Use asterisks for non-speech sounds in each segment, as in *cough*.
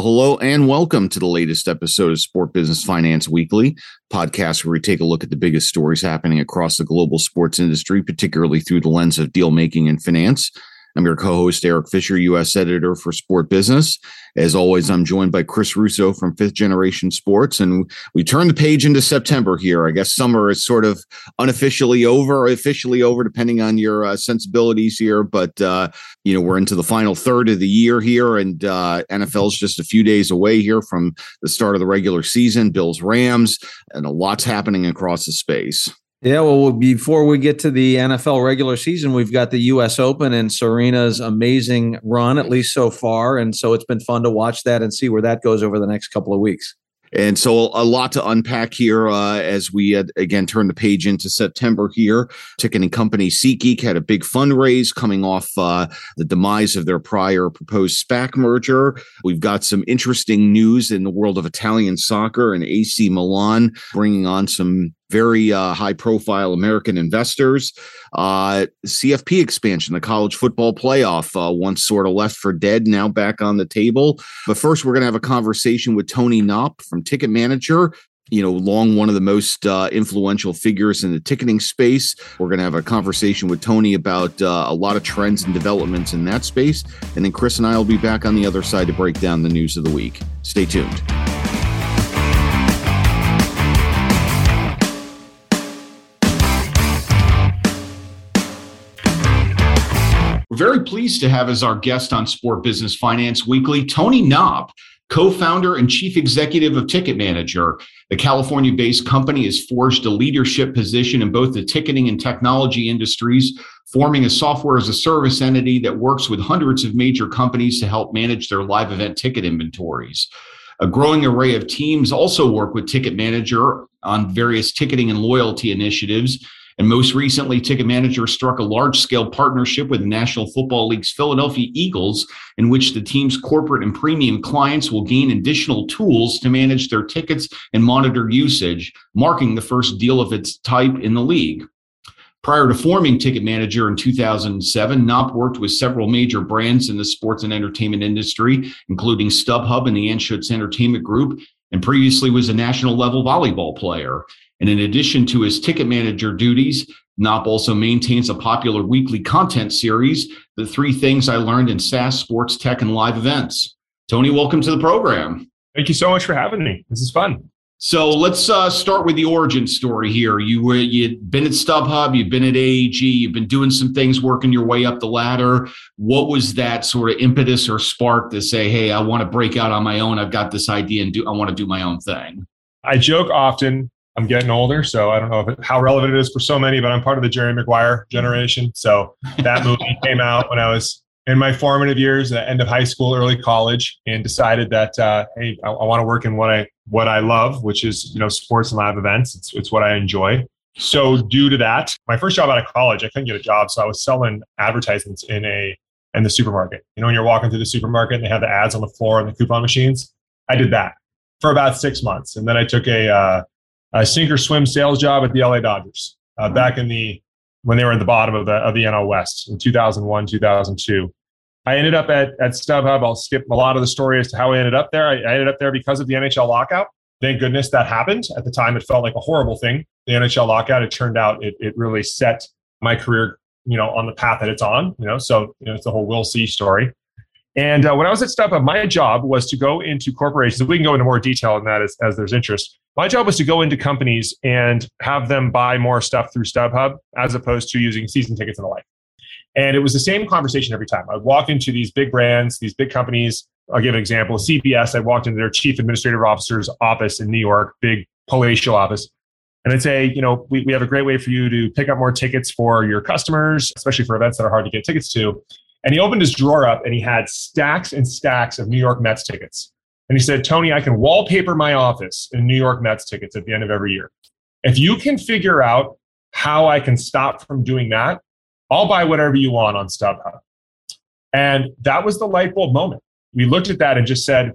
Well, hello and welcome to the latest episode of Sport Business Finance Weekly, podcast where we take a look at the biggest stories happening across the global sports industry, particularly through the lens of deal making and finance. I'm your co-host Eric Fisher, U.S. editor for Sport Business. As always, I'm joined by Chris Russo from Fifth Generation Sports, and we turn the page into September here. I guess summer is sort of unofficially over, officially over, depending on your uh, sensibilities here. But uh, you know, we're into the final third of the year here, and uh, NFL's just a few days away here from the start of the regular season. Bills, Rams, and a lot's happening across the space. Yeah, well, before we get to the NFL regular season, we've got the U.S. Open and Serena's amazing run, at least so far. And so it's been fun to watch that and see where that goes over the next couple of weeks. And so a lot to unpack here uh, as we had, again turn the page into September here. Ticketing company SeatGeek had a big fundraise coming off uh, the demise of their prior proposed SPAC merger. We've got some interesting news in the world of Italian soccer and AC Milan bringing on some very uh, high profile American investors. Uh, CFP expansion, the college football playoff, uh, once sort of left for dead, now back on the table. But first, we're going to have a conversation with Tony Knopp from Ticket Manager. You know, long one of the most uh, influential figures in the ticketing space. We're going to have a conversation with Tony about uh, a lot of trends and developments in that space. And then Chris and I will be back on the other side to break down the news of the week. Stay tuned. Very pleased to have as our guest on Sport Business Finance Weekly, Tony Knopp, co founder and chief executive of Ticket Manager. The California based company has forged a leadership position in both the ticketing and technology industries, forming a software as a service entity that works with hundreds of major companies to help manage their live event ticket inventories. A growing array of teams also work with Ticket Manager on various ticketing and loyalty initiatives and most recently, Ticket Manager struck a large scale partnership with the National Football League's Philadelphia Eagles, in which the team's corporate and premium clients will gain additional tools to manage their tickets and monitor usage, marking the first deal of its type in the league. Prior to forming Ticket Manager in 2007, Knopp worked with several major brands in the sports and entertainment industry, including StubHub and the Anschutz Entertainment Group, and previously was a national level volleyball player. And in addition to his ticket manager duties, Knopp also maintains a popular weekly content series, The Three Things I Learned in SaaS, Sports Tech, and Live Events. Tony, welcome to the program. Thank you so much for having me. This is fun. So let's uh, start with the origin story here. You were you'd been at StubHub, you've been at AEG, you've been doing some things, working your way up the ladder. What was that sort of impetus or spark to say, "Hey, I want to break out on my own. I've got this idea and do I want to do my own thing." I joke often I'm getting older, so I don't know it, how relevant it is for so many, but I'm part of the Jerry Maguire generation. So that *laughs* movie came out when I was in my formative years, the end of high school, early college, and decided that uh, hey, I, I want to work in what I what I love, which is you know sports and live events. It's it's what I enjoy. So due to that, my first job out of college, I couldn't get a job, so I was selling advertisements in a in the supermarket. You know, when you're walking through the supermarket and they have the ads on the floor and the coupon machines, I did that for about six months, and then I took a uh, a sink or swim sales job at the LA Dodgers uh, mm-hmm. back in the when they were at the bottom of the of the NL West in 2001 2002. I ended up at at StubHub. I'll skip a lot of the story as to how I ended up there. I, I ended up there because of the NHL lockout. Thank goodness that happened. At the time, it felt like a horrible thing. The NHL lockout. It turned out it it really set my career, you know, on the path that it's on. You know, so you know, it's the whole Will See story. And uh, when I was at StubHub, my job was to go into corporations. We can go into more detail on that as, as there's interest. My job was to go into companies and have them buy more stuff through StubHub as opposed to using season tickets and the like. And it was the same conversation every time. I'd walk into these big brands, these big companies. I'll give an example. CBS, I walked into their chief administrative officer's office in New York, big palatial office. And I'd say, you know, we, we have a great way for you to pick up more tickets for your customers, especially for events that are hard to get tickets to. And he opened his drawer up and he had stacks and stacks of New York Mets tickets. And he said, Tony, I can wallpaper my office in New York Mets tickets at the end of every year. If you can figure out how I can stop from doing that, I'll buy whatever you want on StubHub. And that was the light bulb moment. We looked at that and just said,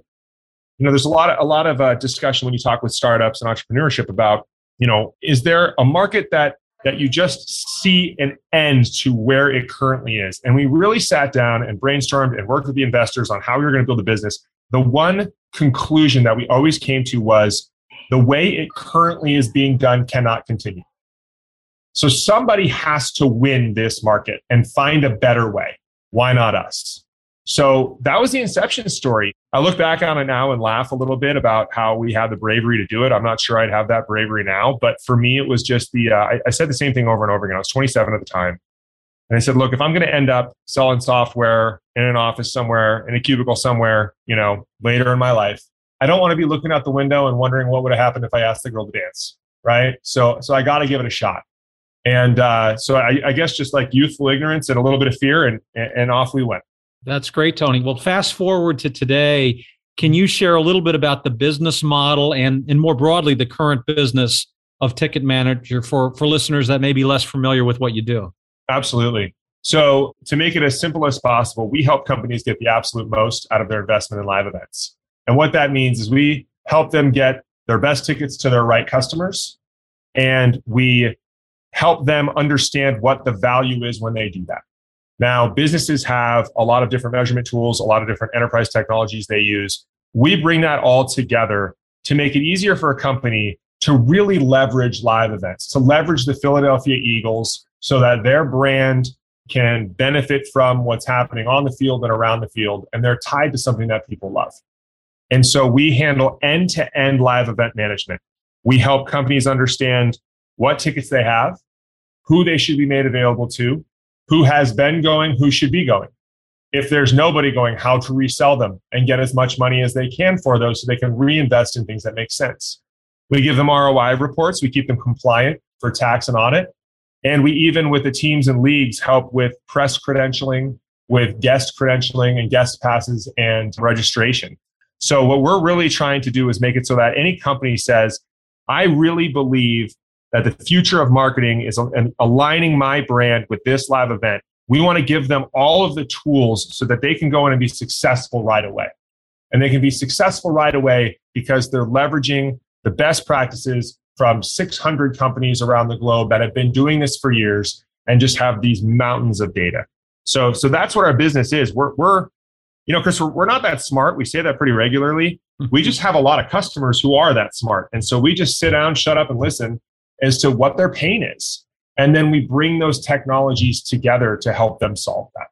you know, there's a lot of a lot of uh, discussion when you talk with startups and entrepreneurship about, you know, is there a market that that you just see an end to where it currently is? And we really sat down and brainstormed and worked with the investors on how we were going to build the business the one conclusion that we always came to was the way it currently is being done cannot continue. So somebody has to win this market and find a better way. Why not us? So that was the inception story. I look back on it now and laugh a little bit about how we had the bravery to do it. I'm not sure I'd have that bravery now, but for me, it was just the, uh, I, I said the same thing over and over again. I was 27 at the time. And I said, look, if I'm going to end up selling software in an office somewhere, in a cubicle somewhere, you know, later in my life, I don't want to be looking out the window and wondering what would have happened if I asked the girl to dance. Right. So, so I got to give it a shot. And uh, so I, I guess just like youthful ignorance and a little bit of fear, and, and off we went. That's great, Tony. Well, fast forward to today. Can you share a little bit about the business model and, and more broadly, the current business of Ticket Manager for, for listeners that may be less familiar with what you do? Absolutely. So, to make it as simple as possible, we help companies get the absolute most out of their investment in live events. And what that means is we help them get their best tickets to their right customers. And we help them understand what the value is when they do that. Now, businesses have a lot of different measurement tools, a lot of different enterprise technologies they use. We bring that all together to make it easier for a company to really leverage live events, to leverage the Philadelphia Eagles so that their brand can benefit from what's happening on the field and around the field, and they're tied to something that people love. And so we handle end to end live event management. We help companies understand what tickets they have, who they should be made available to, who has been going, who should be going. If there's nobody going, how to resell them and get as much money as they can for those so they can reinvest in things that make sense. We give them ROI reports. We keep them compliant for tax and audit. And we even, with the teams and leagues, help with press credentialing, with guest credentialing and guest passes and registration. So, what we're really trying to do is make it so that any company says, I really believe that the future of marketing is aligning my brand with this live event. We want to give them all of the tools so that they can go in and be successful right away. And they can be successful right away because they're leveraging the best practices from 600 companies around the globe that have been doing this for years and just have these mountains of data. So, so that's what our business is. We're, we're you know, Chris, we're, we're not that smart. We say that pretty regularly. We mm-hmm. just have a lot of customers who are that smart. And so we just sit down, shut up, and listen as to what their pain is. And then we bring those technologies together to help them solve that.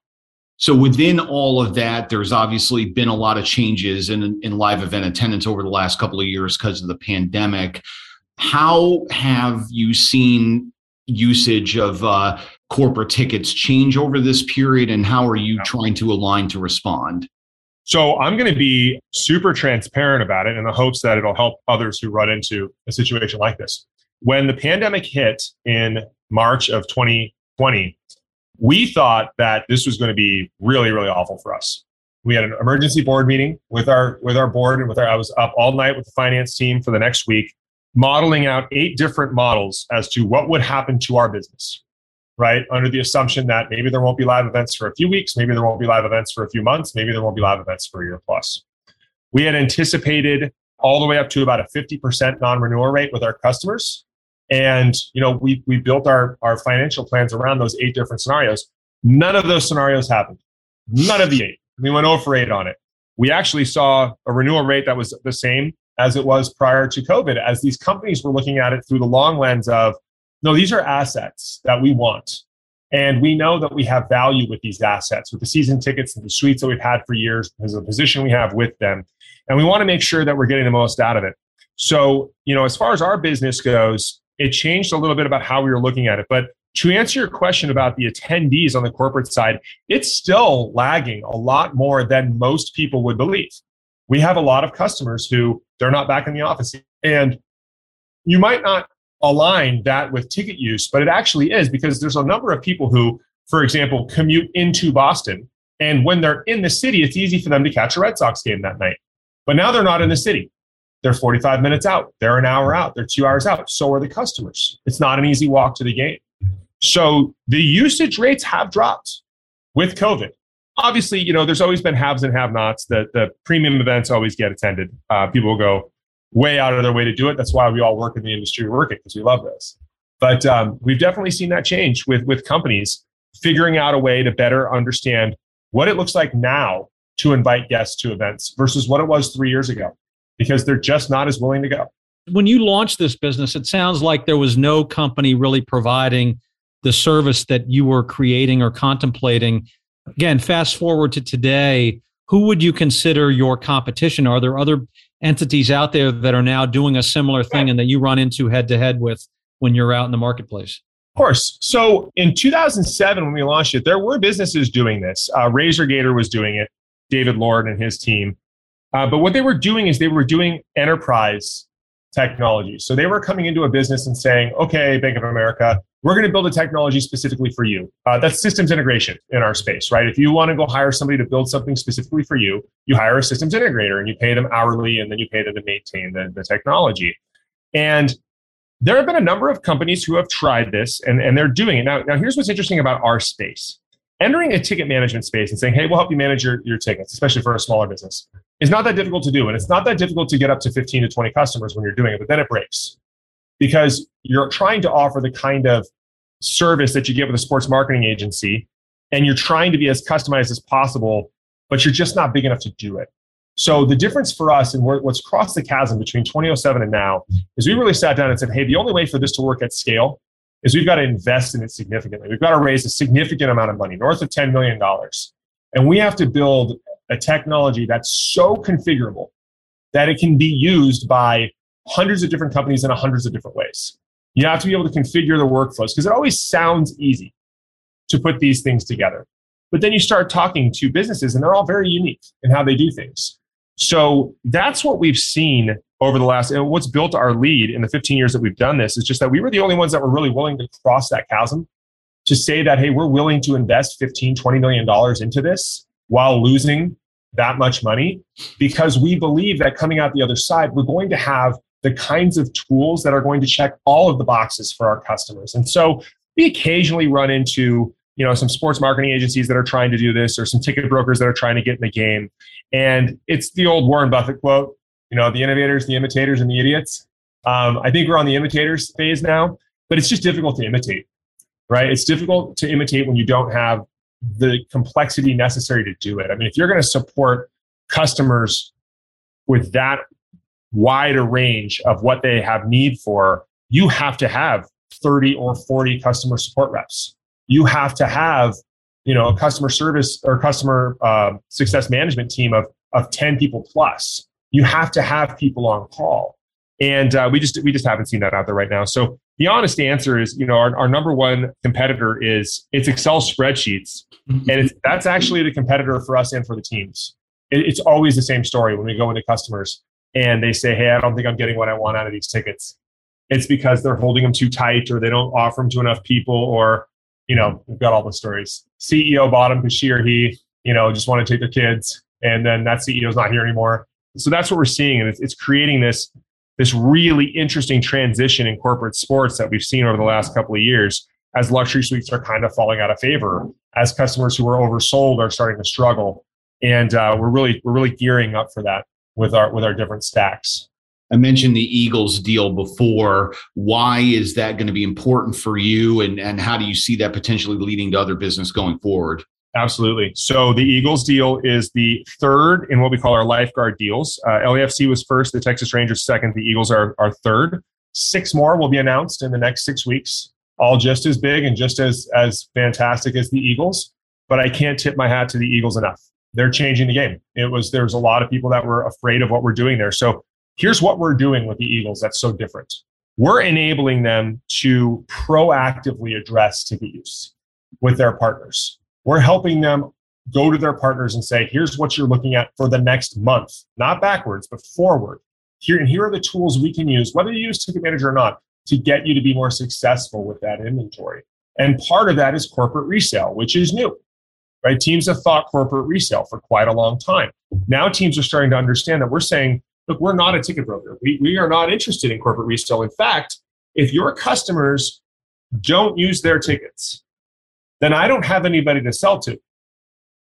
So within all of that, there's obviously been a lot of changes in, in live event attendance over the last couple of years because of the pandemic. How have you seen usage of uh, corporate tickets change over this period, and how are you trying to align to respond? So I'm going to be super transparent about it in the hopes that it'll help others who run into a situation like this. When the pandemic hit in March of 2020, we thought that this was going to be really, really awful for us. We had an emergency board meeting with our with our board and with our I was up all night with the finance team for the next week, modeling out eight different models as to what would happen to our business. Right? Under the assumption that maybe there won't be live events for a few weeks, maybe there won't be live events for a few months, maybe there won't be live events for a year plus. We had anticipated all the way up to about a 50% non-renewal rate with our customers and you know, we we built our our financial plans around those eight different scenarios. None of those scenarios happened. None of the eight. We went over eight on it. We actually saw a renewal rate that was the same as it was prior to COVID, as these companies were looking at it through the long lens of, no, these are assets that we want. And we know that we have value with these assets, with the season tickets and the suites that we've had for years, because of the position we have with them. And we want to make sure that we're getting the most out of it. So, you know, as far as our business goes, it changed a little bit about how we were looking at it. But to answer your question about the attendees on the corporate side, it's still lagging a lot more than most people would believe. We have a lot of customers who they're not back in the office. And you might not align that with ticket use, but it actually is because there's a number of people who, for example, commute into Boston. And when they're in the city, it's easy for them to catch a Red Sox game that night. But now they're not in the city. They're 45 minutes out. They're an hour out. They're two hours out. So are the customers. It's not an easy walk to the game. So the usage rates have dropped with COVID. Obviously, you know, there's always been haves and have nots. The, the premium events always get attended. Uh, people will go way out of their way to do it. That's why we all work in the industry we're working because we love this. But um, we've definitely seen that change with, with companies figuring out a way to better understand what it looks like now to invite guests to events versus what it was three years ago because they're just not as willing to go. When you launched this business, it sounds like there was no company really providing the service that you were creating or contemplating. Again, fast forward to today, who would you consider your competition? Are there other entities out there that are now doing a similar thing and that you run into head to head with when you're out in the marketplace? Of course. So in 2007, when we launched it, there were businesses doing this. Uh, RazorGator was doing it, David Lord and his team. Uh, but what they were doing is they were doing enterprise technology. So they were coming into a business and saying, okay, Bank of America, we're going to build a technology specifically for you. Uh, that's systems integration in our space, right? If you want to go hire somebody to build something specifically for you, you hire a systems integrator and you pay them hourly and then you pay them to maintain the, the technology. And there have been a number of companies who have tried this and, and they're doing it. Now, now, here's what's interesting about our space. Entering a ticket management space and saying, hey, we'll help you manage your, your tickets, especially for a smaller business, is not that difficult to do. And it's not that difficult to get up to 15 to 20 customers when you're doing it, but then it breaks because you're trying to offer the kind of service that you get with a sports marketing agency and you're trying to be as customized as possible, but you're just not big enough to do it. So the difference for us and what's crossed the chasm between 2007 and now is we really sat down and said, hey, the only way for this to work at scale is we've got to invest in it significantly. We've got to raise a significant amount of money, north of $10 million. And we have to build a technology that's so configurable that it can be used by hundreds of different companies in hundreds of different ways. You have to be able to configure the workflows because it always sounds easy to put these things together. But then you start talking to businesses and they're all very unique in how they do things. So that's what we've seen over the last, and what's built our lead in the 15 years that we've done this is just that we were the only ones that were really willing to cross that chasm to say that, hey, we're willing to invest 15, 20 million dollars into this while losing that much money because we believe that coming out the other side, we're going to have the kinds of tools that are going to check all of the boxes for our customers. And so we occasionally run into you know some sports marketing agencies that are trying to do this or some ticket brokers that are trying to get in the game and it's the old warren buffett quote you know the innovators the imitators and the idiots. Um, i think we're on the imitators phase now but it's just difficult to imitate right? It's difficult to imitate when you don't have the complexity necessary to do it. I mean if you're going to support customers with that wide a range of what they have need for you have to have 30 or 40 customer support reps. You have to have you know a customer service or customer uh, success management team of of 10 people plus you have to have people on call and uh, we just we just haven't seen that out there right now so the honest answer is you know our, our number one competitor is it's excel spreadsheets mm-hmm. and it's, that's actually the competitor for us and for the teams it, it's always the same story when we go into customers and they say hey i don't think i'm getting what i want out of these tickets it's because they're holding them too tight or they don't offer them to enough people or you know, we've got all the stories. CEO bought them because she or he, you know, just want to take their kids, and then that CEO's not here anymore. So that's what we're seeing, and it's, it's creating this this really interesting transition in corporate sports that we've seen over the last couple of years as luxury suites are kind of falling out of favor, as customers who are oversold are starting to struggle, and uh, we're really we're really gearing up for that with our with our different stacks. I mentioned the Eagles deal before. Why is that going to be important for you? And, and how do you see that potentially leading to other business going forward? Absolutely. So the Eagles deal is the third in what we call our lifeguard deals. Uh, LAFC was first, the Texas Rangers second, the Eagles are, are third. Six more will be announced in the next six weeks, all just as big and just as, as fantastic as the Eagles. But I can't tip my hat to the Eagles enough. They're changing the game. It was there was a lot of people that were afraid of what we're doing there. So here's what we're doing with the Eagles that's so different. We're enabling them to proactively address ticket use with their partners. We're helping them go to their partners and say, here's what you're looking at for the next month, not backwards, but forward. Here and here are the tools we can use, whether you use Ticket Manager or not, to get you to be more successful with that inventory. And part of that is corporate resale, which is new. Right? Teams have thought corporate resale for quite a long time. Now teams are starting to understand that we're saying look, we're not a ticket broker. We, we are not interested in corporate resale. In fact, if your customers don't use their tickets, then I don't have anybody to sell to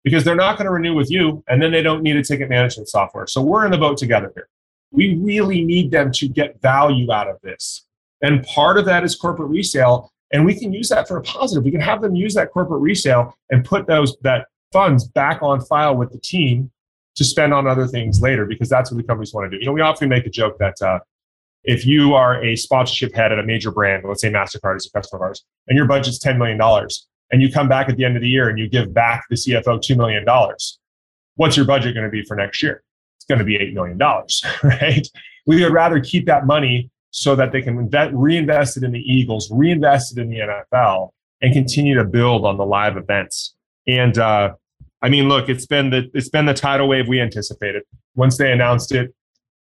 because they're not going to renew with you and then they don't need a ticket management software. So we're in the boat together here. We really need them to get value out of this. And part of that is corporate resale. And we can use that for a positive. We can have them use that corporate resale and put those that funds back on file with the team to spend on other things later because that's what the companies want to do. You know, we often make a joke that uh, if you are a sponsorship head at a major brand, let's say MasterCard is a customer of ours, and your budget's $10 million, and you come back at the end of the year and you give back the CFO $2 million, what's your budget going to be for next year? It's going to be $8 million, *laughs* right? We would rather keep that money so that they can invest, reinvest it in the Eagles, reinvest it in the NFL, and continue to build on the live events. And uh, I mean, look, it's been the it's been the tidal wave we anticipated. Once they announced it,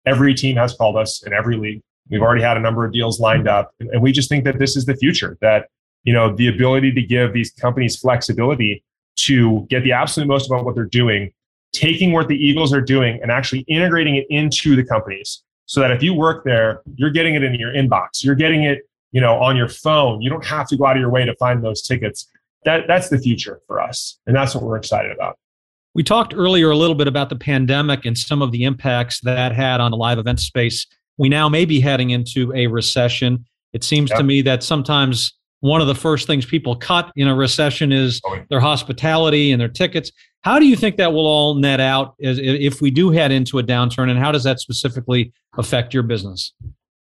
every team has called us in every league. We've already had a number of deals lined up, and we just think that this is the future. That you know, the ability to give these companies flexibility to get the absolute most about what they're doing, taking what the Eagles are doing and actually integrating it into the companies, so that if you work there, you're getting it in your inbox, you're getting it, you know, on your phone. You don't have to go out of your way to find those tickets. That that's the future for us and that's what we're excited about. We talked earlier a little bit about the pandemic and some of the impacts that had on the live event space. We now may be heading into a recession. It seems yep. to me that sometimes one of the first things people cut in a recession is oh, their hospitality and their tickets. How do you think that will all net out as, if we do head into a downturn and how does that specifically affect your business?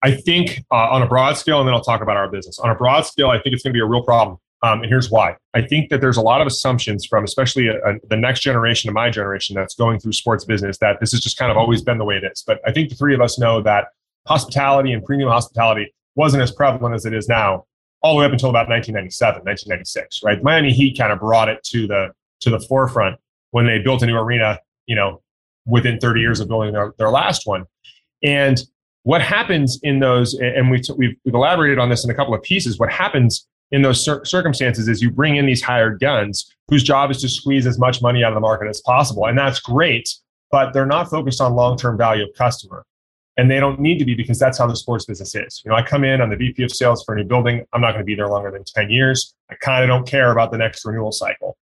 I think uh, on a broad scale and then i'll talk about our business. On a broad scale i think it's going to be a real problem um, and here's why. I think that there's a lot of assumptions from, especially a, uh, a, the next generation of my generation that's going through sports business, that this has just kind of always been the way it is. But I think the three of us know that hospitality and premium hospitality wasn't as prevalent as it is now, all the way up until about 1997, 1996, right? Miami Heat kind of brought it to the to the forefront when they built a new arena, you know, within 30 years of building their, their last one. And what happens in those, and we've, we've, we've elaborated on this in a couple of pieces, what happens in those cir- circumstances is you bring in these hired guns whose job is to squeeze as much money out of the market as possible. And that's great, but they're not focused on long term value of customer. And they don't need to be because that's how the sports business is. You know, I come in, I'm the VP of sales for a new building. I'm not going to be there longer than 10 years. I kind of don't care about the next renewal cycle.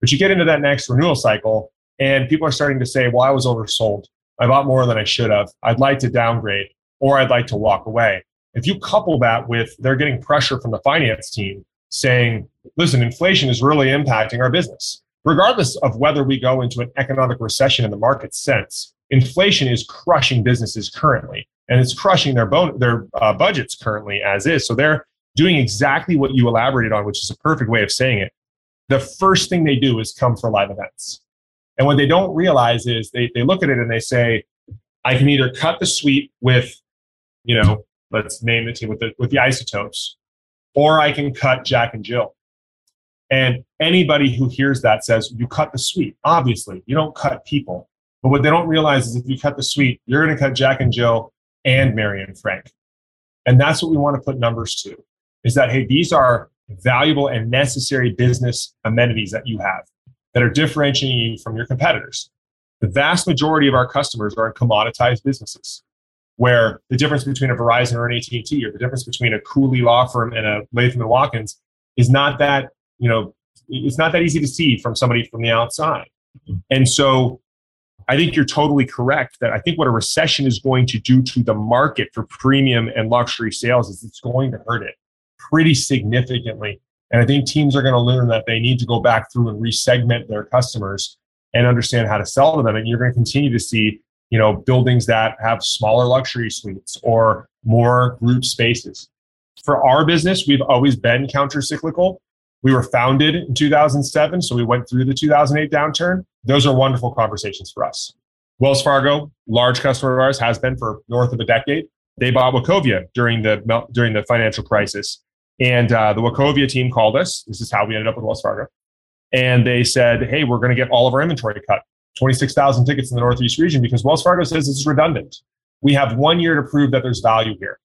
But you get into that next renewal cycle, and people are starting to say, well, I was oversold. I bought more than I should have. I'd like to downgrade, or I'd like to walk away. If you couple that with they're getting pressure from the finance team saying, listen, inflation is really impacting our business. Regardless of whether we go into an economic recession in the market sense, inflation is crushing businesses currently, and it's crushing their, bon- their uh, budgets currently as is. So they're doing exactly what you elaborated on, which is a perfect way of saying it. The first thing they do is come for live events. And what they don't realize is they, they look at it and they say, I can either cut the suite with, you know, let's name the team with the with the isotopes, or I can cut Jack and Jill. And anybody who hears that says you cut the suite. Obviously, you don't cut people. But what they don't realize is if you cut the suite, you're going to cut Jack and Jill and Mary and Frank. And that's what we want to put numbers to is that, hey, these are valuable and necessary business amenities that you have that are differentiating you from your competitors. The vast majority of our customers are in commoditized businesses where the difference between a Verizon or an AT&T or the difference between a Cooley law firm and a Latham and Watkins is not that, you know, it's not that easy to see from somebody from the outside. Mm-hmm. And so I think you're totally correct that I think what a recession is going to do to the market for premium and luxury sales is it's going to hurt it pretty significantly. And I think teams are going to learn that they need to go back through and resegment their customers and understand how to sell to them. And you're going to continue to see you know, buildings that have smaller luxury suites or more group spaces. For our business, we've always been counter cyclical. We were founded in 2007, so we went through the 2008 downturn. Those are wonderful conversations for us. Wells Fargo, large customer of ours, has been for north of a decade. They bought Wachovia during the during the financial crisis, and uh, the Wachovia team called us. This is how we ended up with Wells Fargo, and they said, "Hey, we're going to get all of our inventory cut. 26,000 tickets in the Northeast region because Wells Fargo says this is redundant. We have one year to prove that there's value here.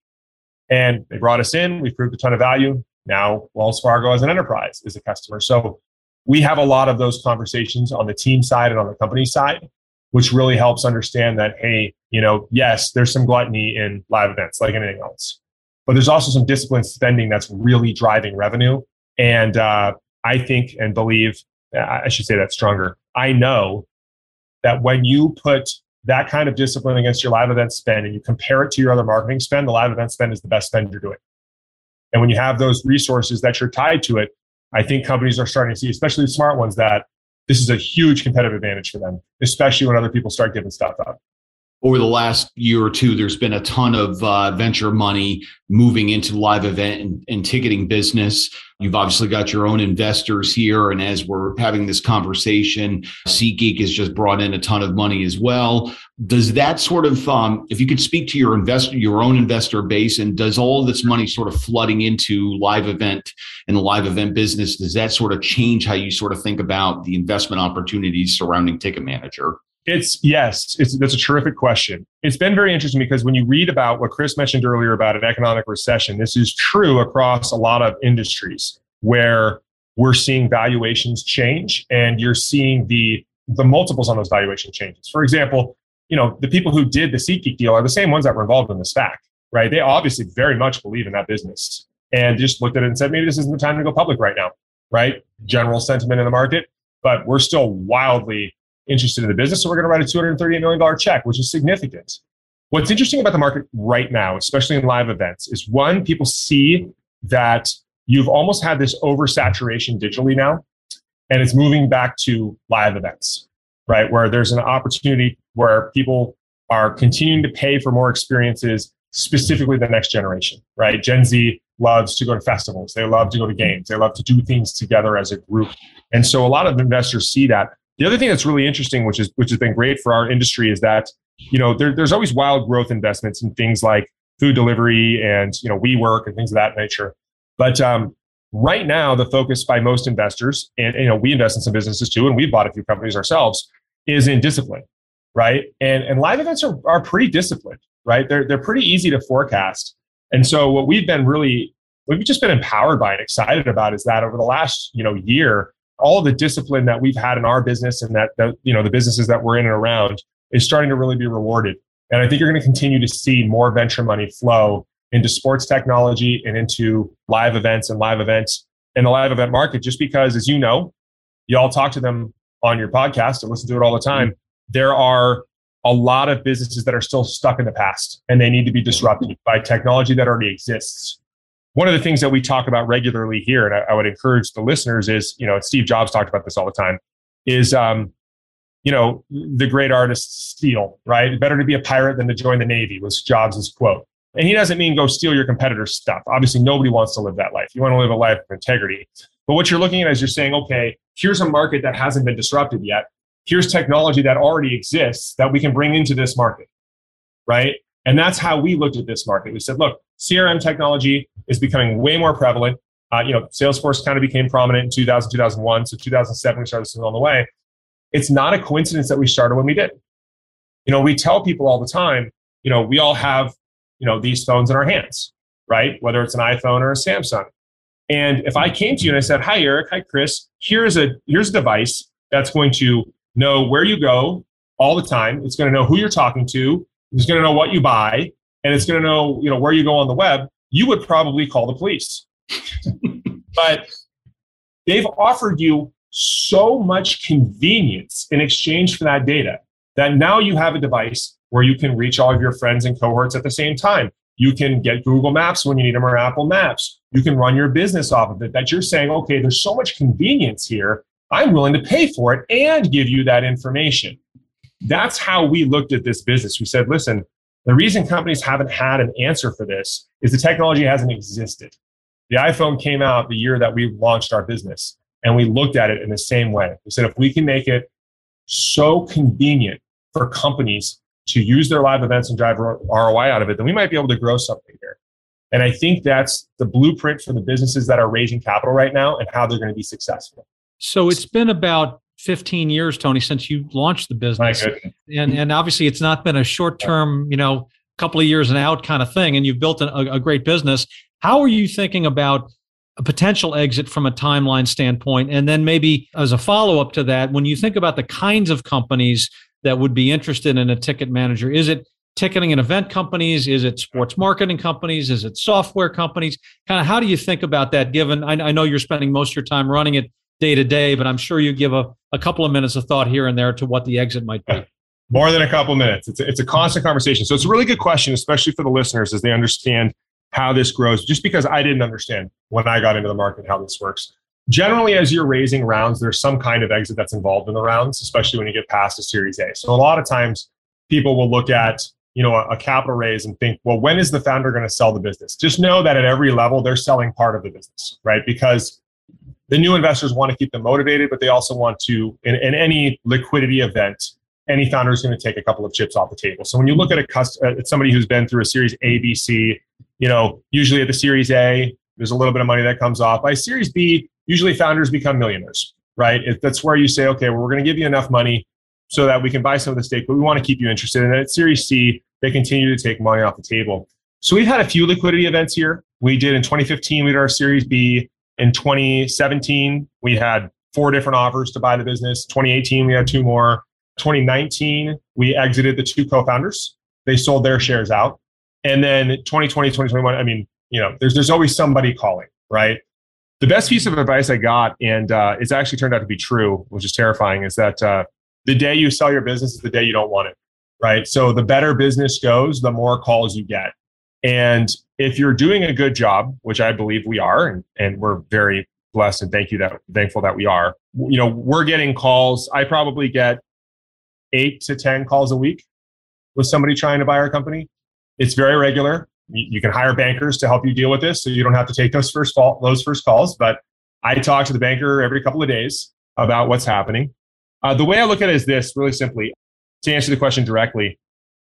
And they brought us in, we proved a ton of value. Now, Wells Fargo as an enterprise is a customer. So we have a lot of those conversations on the team side and on the company side, which really helps understand that, hey, you know, yes, there's some gluttony in live events like anything else, but there's also some disciplined spending that's really driving revenue. And uh, I think and believe, I should say that stronger. I know that when you put that kind of discipline against your live event spend and you compare it to your other marketing spend, the live event spend is the best spend you're doing. And when you have those resources that you're tied to it, I think companies are starting to see, especially the smart ones, that this is a huge competitive advantage for them, especially when other people start giving stuff up over the last year or two, there's been a ton of uh, venture money moving into live event and, and, ticketing business. You've obviously got your own investors here. And as we're having this conversation, SeatGeek has just brought in a ton of money as well. Does that sort of, um, if you could speak to your investor, your own investor base, and does all this money sort of flooding into live event and the live event business, does that sort of change how you sort of think about the investment opportunities surrounding Ticketmanager? It's yes, it's that's a terrific question. It's been very interesting because when you read about what Chris mentioned earlier about an economic recession, this is true across a lot of industries where we're seeing valuations change and you're seeing the the multiples on those valuation changes. For example, you know, the people who did the SeatGeek deal are the same ones that were involved in the SPAC, right? They obviously very much believe in that business and just looked at it and said, maybe this isn't the time to go public right now, right? General sentiment in the market, but we're still wildly interested in the business. So we're going to write a $238 million check, which is significant. What's interesting about the market right now, especially in live events, is one, people see that you've almost had this oversaturation digitally now, and it's moving back to live events, right? Where there's an opportunity where people are continuing to pay for more experiences, specifically the next generation, right? Gen Z loves to go to festivals, they love to go to games, they love to do things together as a group. And so a lot of investors see that. The other thing that's really interesting, which is which has been great for our industry, is that you know there, there's always wild growth investments in things like food delivery and you know WeWork and things of that nature. But um, right now, the focus by most investors, and you know we invest in some businesses too, and we've bought a few companies ourselves, is in discipline, right? And and live events are are pretty disciplined, right? They're they're pretty easy to forecast. And so what we've been really we've just been empowered by and excited about is that over the last you know year all the discipline that we've had in our business and that, that you know the businesses that we're in and around is starting to really be rewarded. And I think you're going to continue to see more venture money flow into sports technology and into live events and live events in the live event market, just because, as you know, you all talk to them on your podcast and listen to it all the time. Mm-hmm. There are a lot of businesses that are still stuck in the past and they need to be disrupted by technology that already exists one of the things that we talk about regularly here, and I, I, would encourage the listeners, is you know Steve Jobs talked about this all the time, is um, you know the great artist steal, right? Better to be a pirate than to join the navy was Jobs' quote. And he doesn't mean go steal your competitor's stuff. Obviously, nobody wants to live that life. You want to live a life of integrity. But what you're looking at is you're saying, okay, here's a market that hasn't been disrupted yet. Here's technology that already exists that we can bring into this market, right? And that's how we looked at this market. We said, look, CRM technology is becoming way more prevalent. Uh, you know, Salesforce kind of became prominent in 2000, 2001. So 2007, we started on the way. It's not a coincidence that we started when we did. You know, we tell people all the time, you know, we all have, you know, these phones in our hands, right? Whether it's an iPhone or a Samsung. And if I came to you and I said, "Hi, Eric. Hi, Chris. Here's a here's a device that's going to know where you go all the time. It's going to know who you're talking to. It's going to know what you buy and it's going to know you know where you go on the web you would probably call the police. *laughs* But they've offered you so much convenience in exchange for that data that now you have a device where you can reach all of your friends and cohorts at the same time. You can get google maps when you need them or apple maps. You can run your business off of it that you're saying okay there's so much convenience here. I'm willing to pay for it and give you that information that's how we looked at this business we said listen the reason companies haven't had an answer for this is the technology hasn't existed. The iPhone came out the year that we launched our business, and we looked at it in the same way. We said, if we can make it so convenient for companies to use their live events and drive ROI out of it, then we might be able to grow something here. And I think that's the blueprint for the businesses that are raising capital right now and how they're going to be successful. So it's been about 15 years, Tony, since you launched the business. And and obviously it's not been a short term, you know, couple of years and out kind of thing. And you've built a, a great business. How are you thinking about a potential exit from a timeline standpoint? And then maybe as a follow up to that, when you think about the kinds of companies that would be interested in a ticket manager, is it ticketing and event companies? Is it sports marketing companies? Is it software companies? Kind of how do you think about that given I, I know you're spending most of your time running it day to day, but I'm sure you give a, a couple of minutes of thought here and there to what the exit might be. More than a couple minutes. It's a, it's a constant conversation. So it's a really good question, especially for the listeners as they understand how this grows, just because I didn't understand when I got into the market how this works. generally as you're raising rounds, there's some kind of exit that's involved in the rounds, especially when you get past a series A. So a lot of times people will look at, you know, a, a capital raise and think, well, when is the founder going to sell the business? Just know that at every level, they're selling part of the business, right? Because the new investors want to keep them motivated, but they also want to, in, in any liquidity event, any founder is going to take a couple of chips off the table. So when you look at a cust- uh, at somebody who's been through a series A, B, C, you know, usually at the series A, there's a little bit of money that comes off. By series B, usually founders become millionaires, right? If that's where you say, okay, well, we're going to give you enough money so that we can buy some of the stake, but we want to keep you interested. And at Series C, they continue to take money off the table. So we've had a few liquidity events here. We did in 2015, we did our Series B. In 2017, we had four different offers to buy the business. 2018, we had two more. 2019, we exited the two co-founders. They sold their shares out. And then 2020, 2021, I mean, you know, there's there's always somebody calling, right? The best piece of advice I got, and uh, it's actually turned out to be true, which is terrifying, is that uh, the day you sell your business is the day you don't want it, right? So the better business goes, the more calls you get. And if you're doing a good job, which I believe we are, and, and we're very blessed and thank you that thankful that we are, you know, we're getting calls. I probably get eight to 10 calls a week with somebody trying to buy our company. It's very regular. You can hire bankers to help you deal with this, so you don't have to take those first fall, those first calls. But I talk to the banker every couple of days about what's happening. Uh, the way I look at it is this, really simply, to answer the question directly.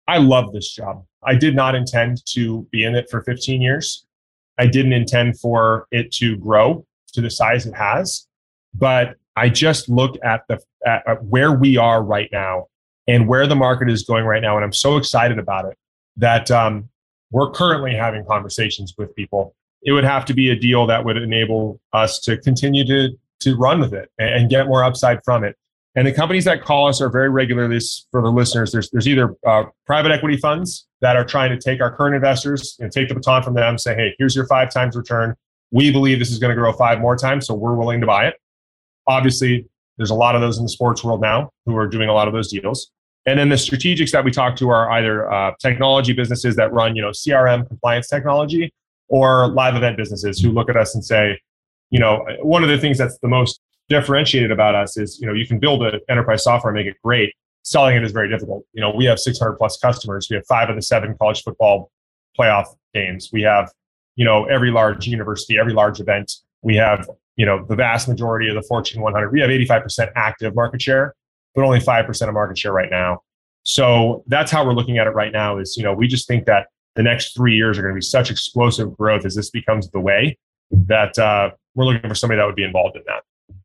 I love this job. I did not intend to be in it for 15 years. I didn't intend for it to grow to the size it has, but I just look at the at, at where we are right now and where the market is going right now, and I'm so excited about it that um, we're currently having conversations with people. It would have to be a deal that would enable us to continue to to run with it and get more upside from it. And the companies that call us are very regularly for the listeners. There's there's either uh, private equity funds that are trying to take our current investors and take the baton from them, say, hey, here's your five times return. We believe this is going to grow five more times, so we're willing to buy it. Obviously, there's a lot of those in the sports world now who are doing a lot of those deals. And then the strategics that we talk to are either uh, technology businesses that run, you know, CRM compliance technology, or live event businesses who look at us and say, you know, one of the things that's the most differentiated about us is, you know, you can build an enterprise software and make it great. Selling it is very difficult. You know, we have 600 plus customers. We have five of the seven college football playoff games. We have, you know, every large university, every large event. We have, you know, the vast majority of the Fortune 100. We have 85% active market share but only 5% of market share right now. So that's how we're looking at it right now is, you know, we just think that the next three years are going to be such explosive growth as this becomes the way that uh, we're looking for somebody that would be involved in that.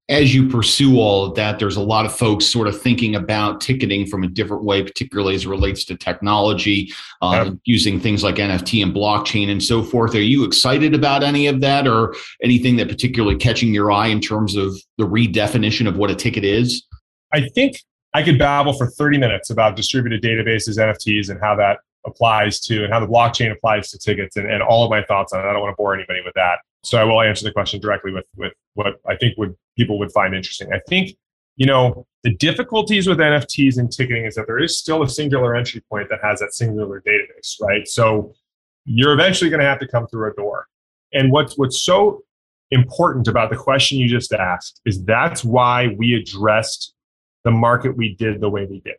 As you pursue all of that, there's a lot of folks sort of thinking about ticketing from a different way, particularly as it relates to technology, uh, yep. using things like NFT and blockchain and so forth. Are you excited about any of that or anything that particularly catching your eye in terms of the redefinition of what a ticket is? I think I could babble for 30 minutes about distributed databases, NFTs, and how that applies to, and how the blockchain applies to tickets, and, and all of my thoughts on it. I don't want to bore anybody with that. So I will answer the question directly with with what I think would people would find interesting. I think you know the difficulties with NFTs and ticketing is that there is still a singular entry point that has that singular database, right? So you're eventually going to have to come through a door. And what's what's so important about the question you just asked is that's why we addressed the market we did the way we did.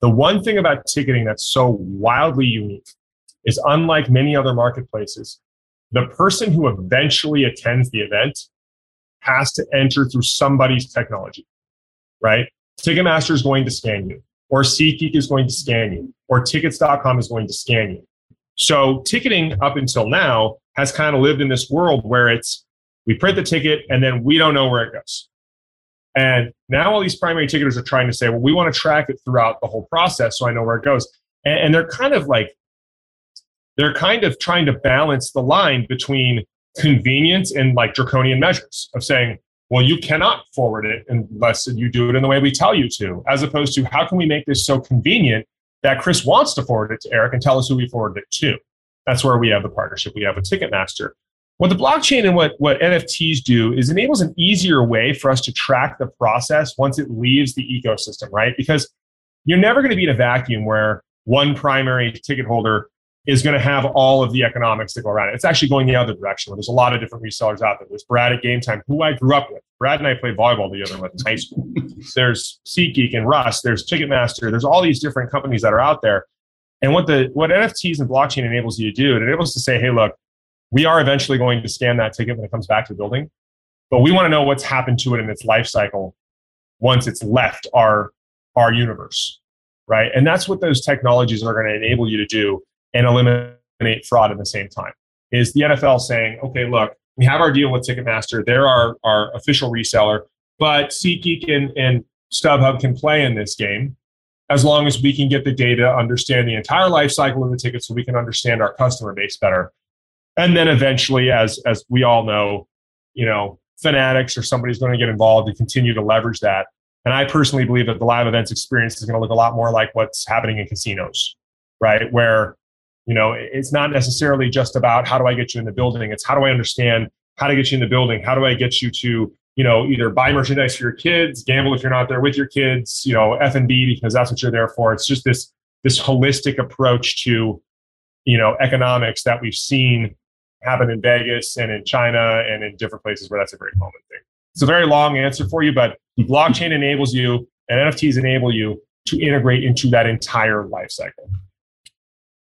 The one thing about ticketing that's so wildly unique is unlike many other marketplaces, the person who eventually attends the event has to enter through somebody's technology, right? Ticketmaster is going to scan you, or SeatGeek is going to scan you, or tickets.com is going to scan you. So ticketing up until now has kind of lived in this world where it's we print the ticket and then we don't know where it goes. And now all these primary ticketers are trying to say, well, we want to track it throughout the whole process so I know where it goes. And, and they're kind of like, they're kind of trying to balance the line between convenience and like draconian measures of saying, well, you cannot forward it unless you do it in the way we tell you to, as opposed to how can we make this so convenient that Chris wants to forward it to Eric and tell us who we forwarded it to. That's where we have the partnership we have with Ticketmaster. What the blockchain and what, what NFTs do is enables an easier way for us to track the process once it leaves the ecosystem, right? Because you're never going to be in a vacuum where one primary ticket holder is going to have all of the economics that go around it. It's actually going the other direction where there's a lot of different resellers out there. There's Brad at Game Time, who I grew up with. Brad and I played volleyball together in high school. *laughs* there's SeatGeek and Rust. There's Ticketmaster. There's all these different companies that are out there. And what the what NFTs and blockchain enables you to do, it enables to say, hey, look, we are eventually going to scan that ticket when it comes back to the building, but we want to know what's happened to it in its life cycle once it's left our our universe, right? And that's what those technologies are going to enable you to do and eliminate fraud at the same time. Is the NFL saying, okay, look, we have our deal with Ticketmaster, they're our, our official reseller, but SeatGeek and, and StubHub can play in this game as long as we can get the data, understand the entire life cycle of the ticket so we can understand our customer base better. And then eventually, as as we all know, you know, fanatics or somebody's going to get involved and continue to leverage that. And I personally believe that the live events experience is going to look a lot more like what's happening in casinos, right? Where you know, it's not necessarily just about how do I get you in the building. It's how do I understand how to get you in the building? How do I get you to, you know, either buy merchandise for your kids, gamble if you're not there with your kids, you know, F and B because that's what you're there for. It's just this this holistic approach to, you know, economics that we've seen happen in Vegas and in China and in different places where that's a very common thing. It's a very long answer for you, but blockchain enables you and NFTs enable you to integrate into that entire life cycle.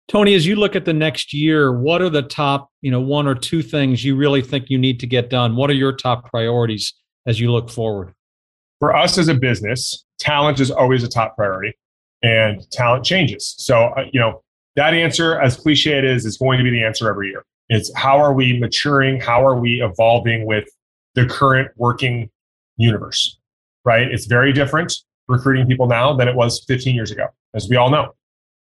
Tony, as you look at the next year, what are the top, you know, one or two things you really think you need to get done? What are your top priorities as you look forward? For us as a business, talent is always a top priority and talent changes. So, uh, you know, that answer, as cliche it is, is going to be the answer every year. It's how are we maturing? How are we evolving with the current working universe, right? It's very different recruiting people now than it was 15 years ago, as we all know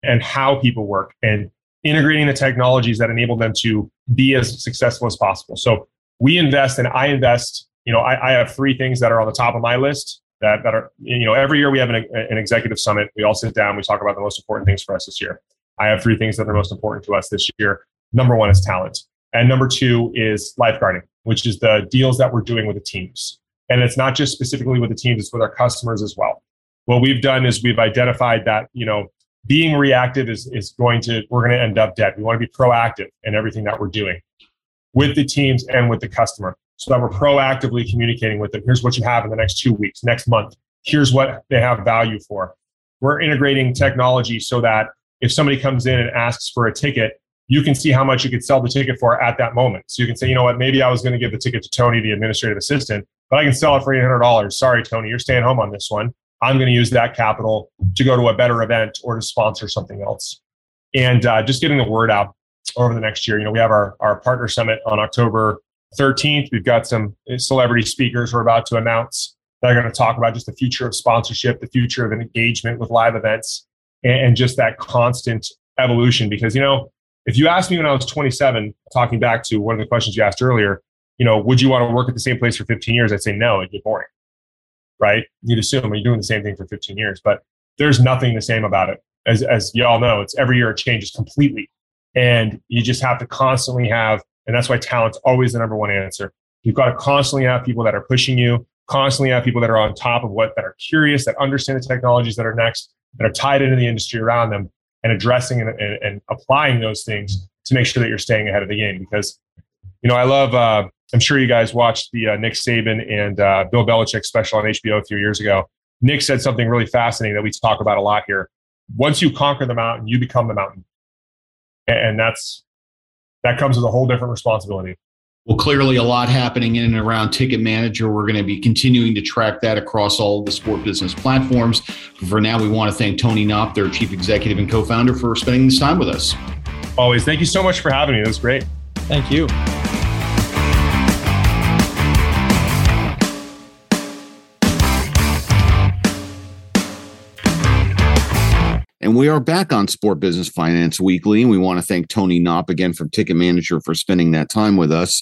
and how people work and integrating the technologies that enable them to be as successful as possible. So we invest and I invest, you know, I, I have three things that are on the top of my list that, that are, you know, every year we have an, an executive summit. We all sit down, we talk about the most important things for us this year. I have three things that are most important to us this year. Number one is talent. And number two is lifeguarding, which is the deals that we're doing with the teams. And it's not just specifically with the teams, it's with our customers as well. What we've done is we've identified that, you know, being reactive is, is going to, we're going to end up dead. We want to be proactive in everything that we're doing with the teams and with the customer so that we're proactively communicating with them. Here's what you have in the next two weeks, next month. Here's what they have value for. We're integrating technology so that if somebody comes in and asks for a ticket, you can see how much you could sell the ticket for at that moment. So you can say, you know what, maybe I was going to give the ticket to Tony, the administrative assistant, but I can sell it for $800. Sorry, Tony, you're staying home on this one. I'm going to use that capital to go to a better event or to sponsor something else. And uh, just getting the word out over the next year. You know, we have our, our partner summit on October 13th. We've got some celebrity speakers we're about to announce that are going to talk about just the future of sponsorship, the future of engagement with live events, and, and just that constant evolution. Because, you know, if you asked me when I was 27, talking back to one of the questions you asked earlier, you know, would you want to work at the same place for 15 years? I'd say no, it'd get boring right? You'd assume you're doing the same thing for 15 years, but there's nothing the same about it. As, as y'all know, it's every year it changes completely. And you just have to constantly have, and that's why talent's always the number one answer. You've got to constantly have people that are pushing you, constantly have people that are on top of what, that are curious, that understand the technologies that are next, that are tied into the industry around them, and addressing and, and, and applying those things to make sure that you're staying ahead of the game. Because, you know, I love, uh, I'm sure you guys watched the uh, Nick Saban and uh, Bill Belichick special on HBO a few years ago. Nick said something really fascinating that we talk about a lot here. Once you conquer the mountain, you become the mountain, and that's that comes with a whole different responsibility. Well, clearly, a lot happening in and around Ticket Manager. We're going to be continuing to track that across all of the sport business platforms. For now, we want to thank Tony Knopp, their chief executive and co founder, for spending this time with us. Always. Thank you so much for having me. It was great. Thank you. And we are back on Sport Business Finance Weekly. And we want to thank Tony Knopp again from Ticket Manager for spending that time with us.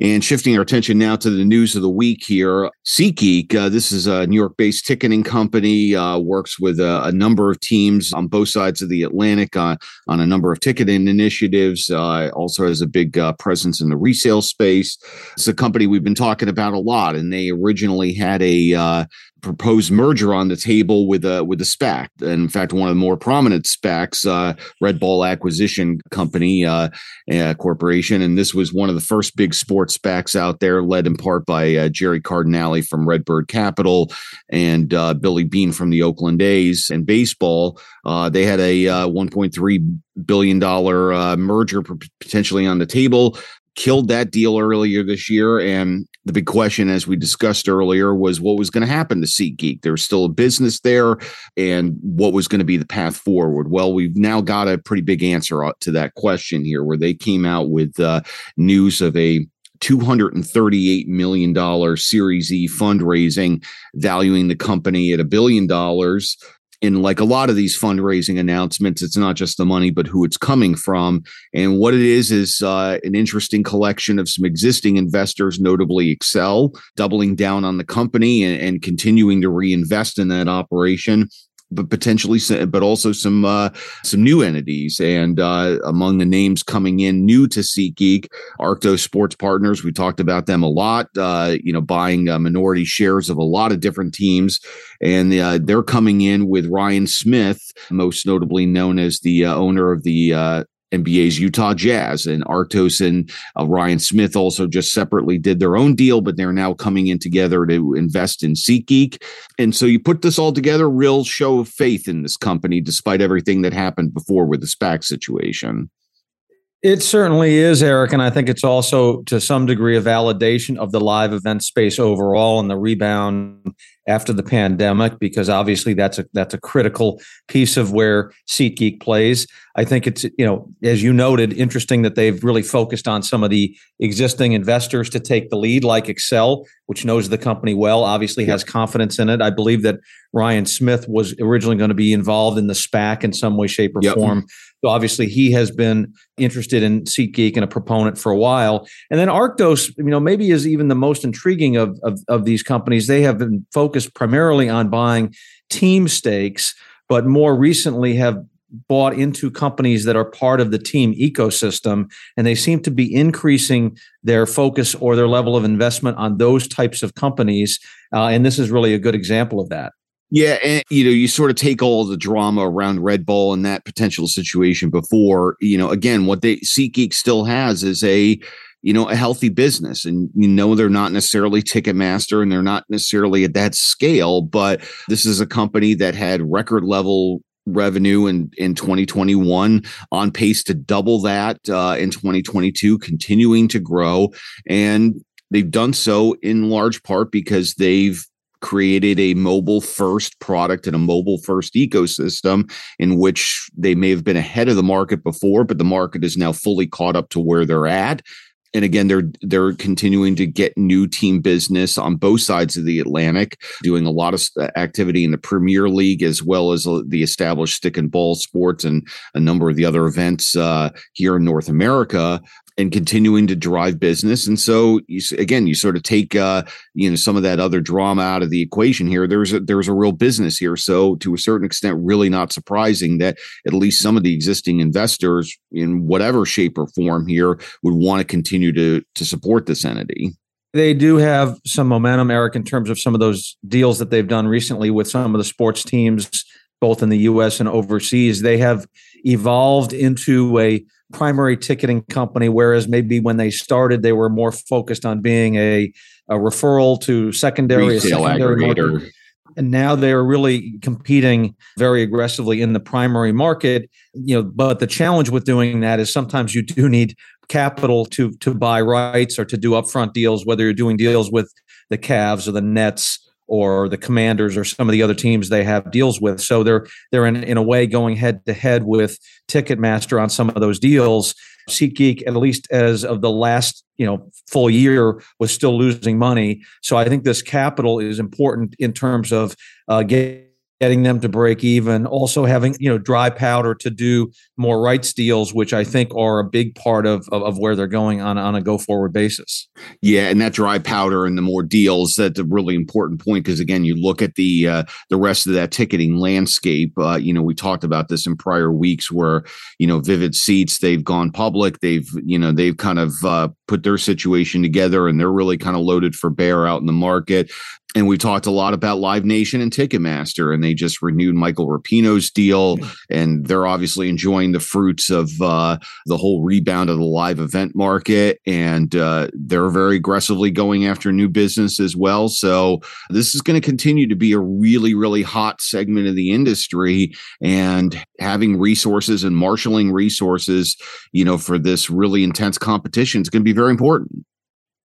And shifting our attention now to the news of the week here, SeatGeek, uh, this is a New York based ticketing company, uh, works with a, a, number of teams on both sides of the Atlantic uh, on a number of ticketing initiatives, uh, also has a big uh, presence in the resale space. It's a company we've been talking about a lot, and they originally had a uh, proposed merger on the table with a with a SPAC. And in fact, one of the more prominent SPACs, uh, Red Ball Acquisition Company uh, uh, Corporation, and this was one of the first big sports SPACs out there, led in part by uh, Gerry Cardinale from Redbird Capital and uh, Billy Beane from the Oakland A's and baseball. Uh, they had a 1.3 billion dollar merger potentially on the table killed that deal earlier this year. And the big question, as we discussed earlier, was what was going to happen to SeatGeek. There's still a business there, and what was going to be the path forward. Well, we've now got a pretty big answer to that question here, where they came out with uh, news of a $238 million Series E fundraising, valuing the company at a billion dollars in like a lot of these fundraising announcements, it's not just the money, but who it's coming from. And what it is is uh, an interesting collection of some existing investors, notably Accel doubling down on the company and, and continuing to reinvest in that operation but potentially, but also some uh, some new entities. And uh, among the names coming in new to SeatGeek, Arctos Sports Partners. We talked about them a lot. Uh, you know, buying uh, minority shares of a lot of different teams, and uh, they're coming in with Ryan Smith, most notably known as the uh, owner of the NBA's Utah Jazz and Arctos and uh, Ryan Smith also just separately did their own deal, but they're now coming in together to invest in SeatGeek. And so you put this all together, real show of faith in this company, despite everything that happened before with the SPAC situation. It certainly is, Eric. And I think it's also to some degree a validation of the live event space overall and the rebound after the pandemic, because obviously that's a that's a critical piece of where SeatGeek plays. I think it's, you know, as you noted, interesting that they've really focused on some of the existing investors to take the lead, like Accel, which knows the company well, obviously has confidence in it. I believe that Ryan Smith was originally going to be involved in the SPAC in some way, shape, or yep. form. So obviously he has been interested in SeatGeek and a proponent for a while. And then Arctos, you know, maybe is even the most intriguing of, of, of these companies. They have been focused primarily on buying team stakes, but more recently have bought into companies that are part of the team ecosystem and they seem to be increasing their focus or their level of investment on those types of companies uh, and this is really a good example of that. Yeah, and you know, you sort of take all the drama around Red Ball and that potential situation before, you know, again, what they SeatGeek still has is a you know, a healthy business. And you know, they're not necessarily Ticketmaster and they're not necessarily at that scale, but this is a company that had record level revenue in, in 2021 on pace to double that uh, in 2022, continuing to grow. And they've done so in large part because they've created a mobile first product and a mobile first ecosystem in which they may have been ahead of the market before, but the market is now fully caught up to where they're at. And again, they're they're continuing to get new team business on both sides of the Atlantic, doing a lot of activity in the Premier League as well as uh, the established stick and ball sports and a number of the other events uh, here in North America and continuing to drive business. And so, you, again, you sort of take uh, you know some of that other drama out of the equation here. There's a, there's a real business here. So, to a certain extent, really not surprising that at least some of the existing investors, in whatever shape or form here, would want to continue to to support this entity. They do have some momentum, Eric, in terms of some of those deals that they've done recently with some of the sports teams, both in the U.S. and overseas. They have evolved into a primary ticketing company, whereas maybe when they started, they were more focused on being a, a referral to secondary, Retail secondary aggregator. Market. And now they're really competing very aggressively in the primary market. You know, but the challenge with doing that is sometimes you do need capital to to buy rights or to do upfront deals, whether you're doing deals with the Cavs or the Nets or the commanders or some of the other teams they have deals with so they're they're in, in a way going head to head with ticketmaster on some of those deals SeatGeek, at least as of the last you know full year, was still losing money. So I think this capital is important in terms of uh, getting getting them to break even. Also having you know dry powder to do more rights deals which i think are a big part of of, of where they're going on on a go forward basis. Yeah and that dry powder and the more deals that's a really important point because again you look at the uh, the rest of that ticketing landscape uh, you know we talked about this in prior weeks where you know vivid seats they've gone public they've you know they've kind of uh, put their situation together and they're really kind of loaded for bear out in the market and we talked a lot about Live Nation and Ticketmaster, and they just renewed Michael Rapino's deal, and they're obviously enjoying the fruits of uh, the whole rebound of the live event market, and uh, they're very aggressively going after new business as well. So this is going to continue to be a really, really hot segment of the industry, and having resources and marshaling resources, you know, for this really intense competition is going to be very important.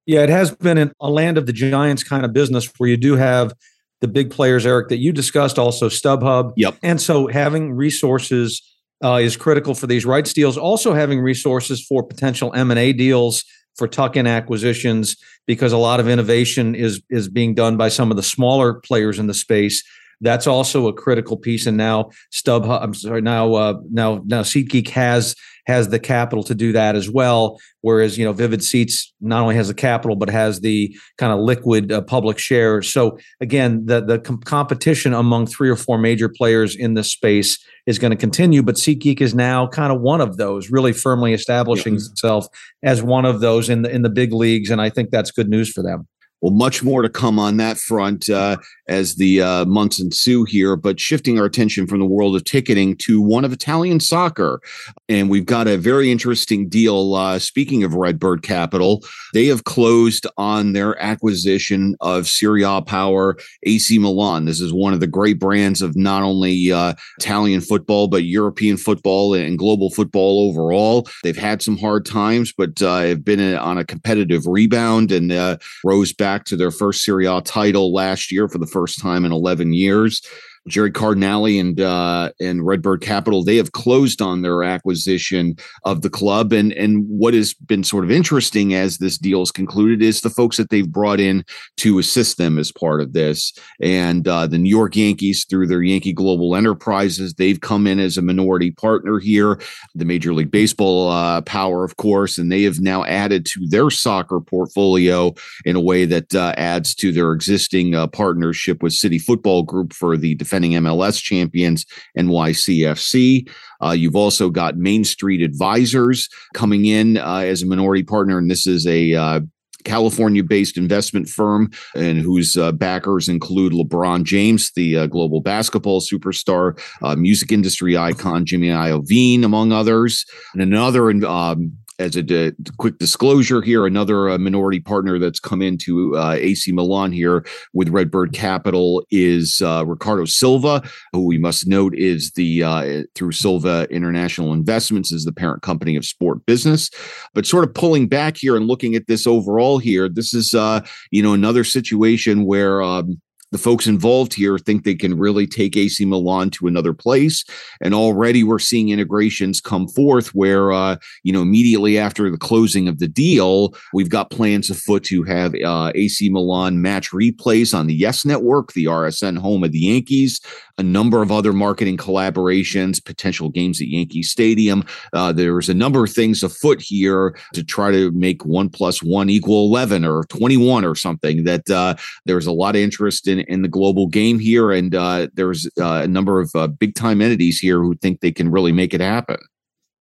Yeah, it has been a land of the giants kind of business where you do have the big players, Eric, that you discussed, also StubHub. Yep. And so having resources uh, is critical for these rights deals. Also having resources for potential M and A deals for tuck-in acquisitions because a lot of innovation is is being done by some of the smaller players in the space. That's also a critical piece. And now StubHub, I'm sorry, now uh, now now SeatGeek has has the capital to do that as well. Whereas, you know, Vivid Seats not only has the capital, but has the kind of liquid uh, public share. So again, the, the com- competition among three or four major players in this space is going to continue, but SeatGeek is now kind of one of those, really firmly establishing yeah. itself as one of those in the, in the big leagues. And I think that's good news for them. Well, much more to come on that front uh, as the uh, months ensue here. But shifting our attention from the world of ticketing to one of Italian soccer. And we've got a very interesting deal. Uh, speaking of Redbird Capital, they have closed on their acquisition of Serie A power AC Milan. This is one of the great brands of not only uh, Italian football, but European football and global football overall. They've had some hard times, but uh, have been on a competitive rebound and uh, rose back back to their first Serie A title last year for the first time in 11 years. Gerry Cardinale and uh, and Redbird Capital, they have closed on their acquisition of the club. And and what has been sort of interesting as this deal is concluded is the folks that they've brought in to assist them as part of this. And uh, the New York Yankees, through their Yankee Global Enterprises, they've come in as a minority partner here. The Major League Baseball uh, power, of course, and they have now added to their soccer portfolio in a way that uh, adds to their existing uh, partnership with City Football Group for the defending MLS champions, NYCFC. Uh, you've also got Main Street Advisors coming in uh, as a minority partner, and this is a uh, California based investment firm and whose uh, backers include LeBron James, the uh, global basketball superstar, uh, music industry icon Jimmy Iovine, among others. And another um, as a quick disclosure here, another uh, minority partner that's come into uh, AC Milan here with Redbird Capital is uh, Ricardo Silva, who we must note is the uh, through Silva International Investments is the parent company of Sport Business. But sort of pulling back here and looking at this overall here, this is uh, you know another situation where. Um, the folks involved here think they can really take AC Milan to another place. And already we're seeing integrations come forth where, uh, you know, immediately after the closing of the deal, we've got plans afoot to have uh, AC Milan match replays on the Yes Network, the RSN home of the Yankees, a number of other marketing collaborations, potential games at Yankee Stadium. Uh, there's a number of things afoot here to try to make one plus one equal 11 or 21 or something that uh, there's a lot of interest in in the global game here, and uh, there's uh, a number of uh, big time entities here who think they can really make it happen.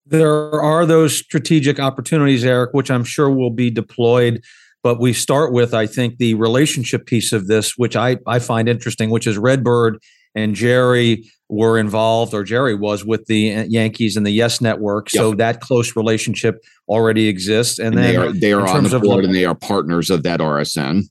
There are those strategic opportunities, Eric, which I'm sure will be deployed. But we start with, I think, the relationship piece of this, which I, I find interesting, which is Redbird and Gerry were involved, or Gerry was with the uh, Yankees and the Yes Network. Yep. So that close relationship already exists. And, and then they are, they are on the board and they are partners of that RSN.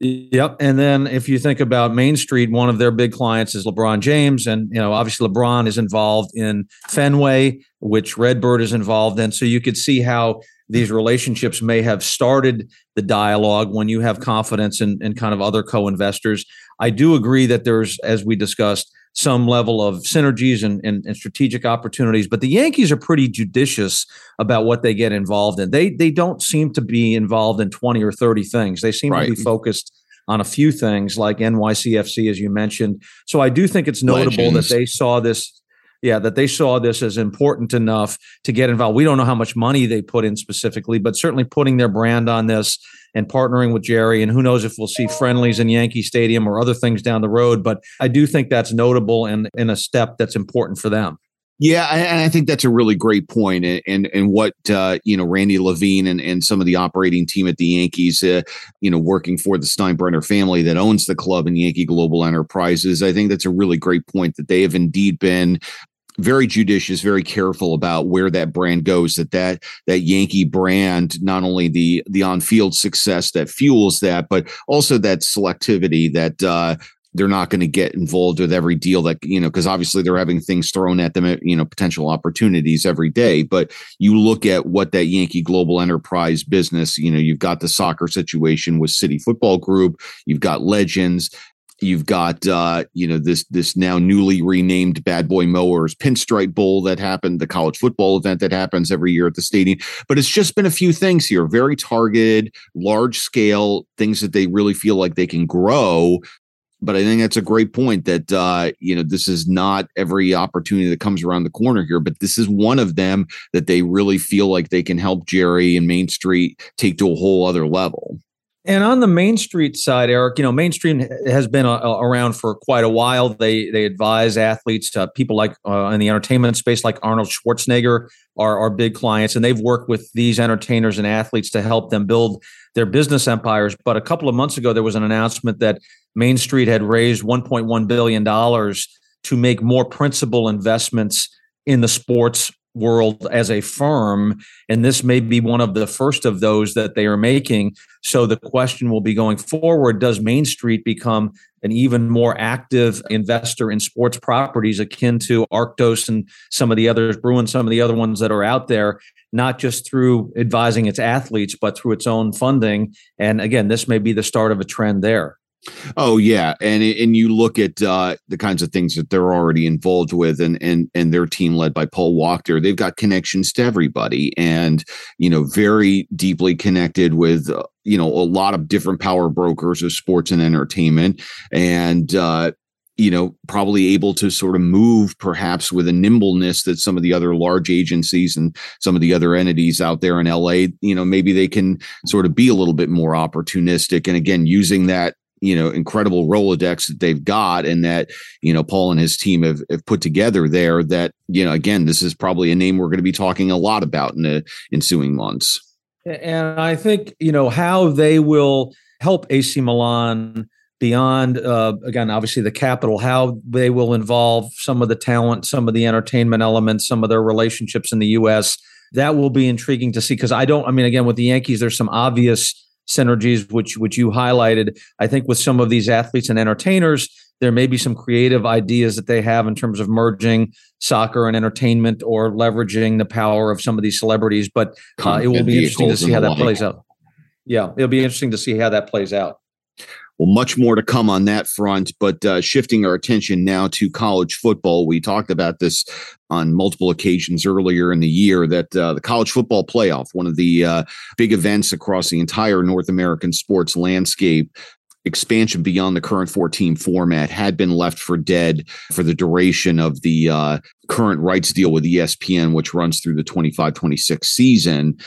Yep. And then if you think about Main Street, one of their big clients is LeBron James. And, you know, obviously LeBron is involved in Fenway, which Redbird is involved in. So you could see how these relationships may have started the dialogue when you have confidence in, in kind of other co-investors. I do agree that there's, as we discussed, some level of synergies and, and, and, strategic opportunities. But the Yankees are pretty judicious about what they get involved in. They they don't seem to be involved in 20 or 30 things. They seem right. to be focused on a few things like NYCFC, as you mentioned. So I do think it's notable Legends. that they saw this. Yeah, that they saw this as important enough to get involved. We don't know how much money they put in specifically, but certainly putting their brand on this and partnering with Gerry. And who knows if we'll see friendlies in Yankee Stadium or other things down the road. But I do think that's notable and in a step that's important for them. Yeah, and I think that's a really great point. And and, and what uh, you know, Randy Levine and, and some of the operating team at the Yankees, uh, you know, working for the Steinbrenner family that owns the club and Yankee Global Enterprises. I think that's a really great point that they have indeed been very judicious, very careful about where that brand goes. That that that Yankee brand, not only the the on field success that fuels that, but also that selectivity that uh, they're not going to get involved with every deal that you know because obviously they're having things thrown at them you know potential opportunities every day but you look at what that yankee global enterprise business you know you've got the soccer situation with city football group you've got legends You've got uh, you know this this now newly renamed Bad Boy Mowers Pinstripe Bowl that happened, the college football event that happens every year at the stadium. But it's just been a few things here, very targeted, large scale things that they really feel like they can grow but I think that's a great point that uh, you know this is not every opportunity that comes around the corner here, but this is one of them that they really feel like they can help Gerry and Main Street take to a whole other level. And on the Main Street side, Eric, you know, Main Street has been uh, around for quite a while. They they advise athletes, uh, people like uh, in the entertainment space, like Arnold Schwarzenegger, are are big clients, and they've worked with these entertainers and athletes to help them build their business empires. But a couple of months ago, there was an announcement that Main Street had raised 1.1 billion dollars to make more principal investments in the sports world as a firm and this may be one of the first of those that they are making. So the question will be going forward does main street become an even more active investor in sports properties akin to arctos and some of the others bruin some of the other ones that are out there not just through advising its athletes but through its own funding? And again this may be the start of a trend there Oh yeah, and and you look at uh, the kinds of things that they're already involved with, and and and their team led by Paul Wachter, they've got connections to everybody, and you know very deeply connected with uh, you know a lot of different power brokers of sports and entertainment, and uh, you know, probably able to sort of move perhaps with a nimbleness that some of the other large agencies and some of the other entities out there in LA, you know, maybe they can sort of be a little bit more opportunistic. And again, using that you know incredible rolodex that they've got and that you know paul and his team have, have put together there that you know again this is probably a name we're going to be talking a lot about in the ensuing months. And i think you know how they will help ac milan beyond uh, again obviously the capital how they will involve some of the talent some of the entertainment elements some of their relationships in the us that will be intriguing to see because i don't i mean again with the yankees there's some obvious synergies, which which you highlighted. I think with some of these athletes and entertainers, there may be some creative ideas that they have in terms of merging soccer and entertainment or leveraging the power of some of these celebrities. But uh, it will be interesting to see how that plays out. Yeah, it'll be interesting to see how that plays out. Well, much more to come on that front, but uh, shifting our attention now to college football. We talked about this on multiple occasions earlier in the year that uh, the college football playoff, one of the uh, big events across the entire North American sports landscape, expansion beyond the current 14 format had been left for dead for the duration of the uh, current rights deal with ESPN, which runs through the 25 26 season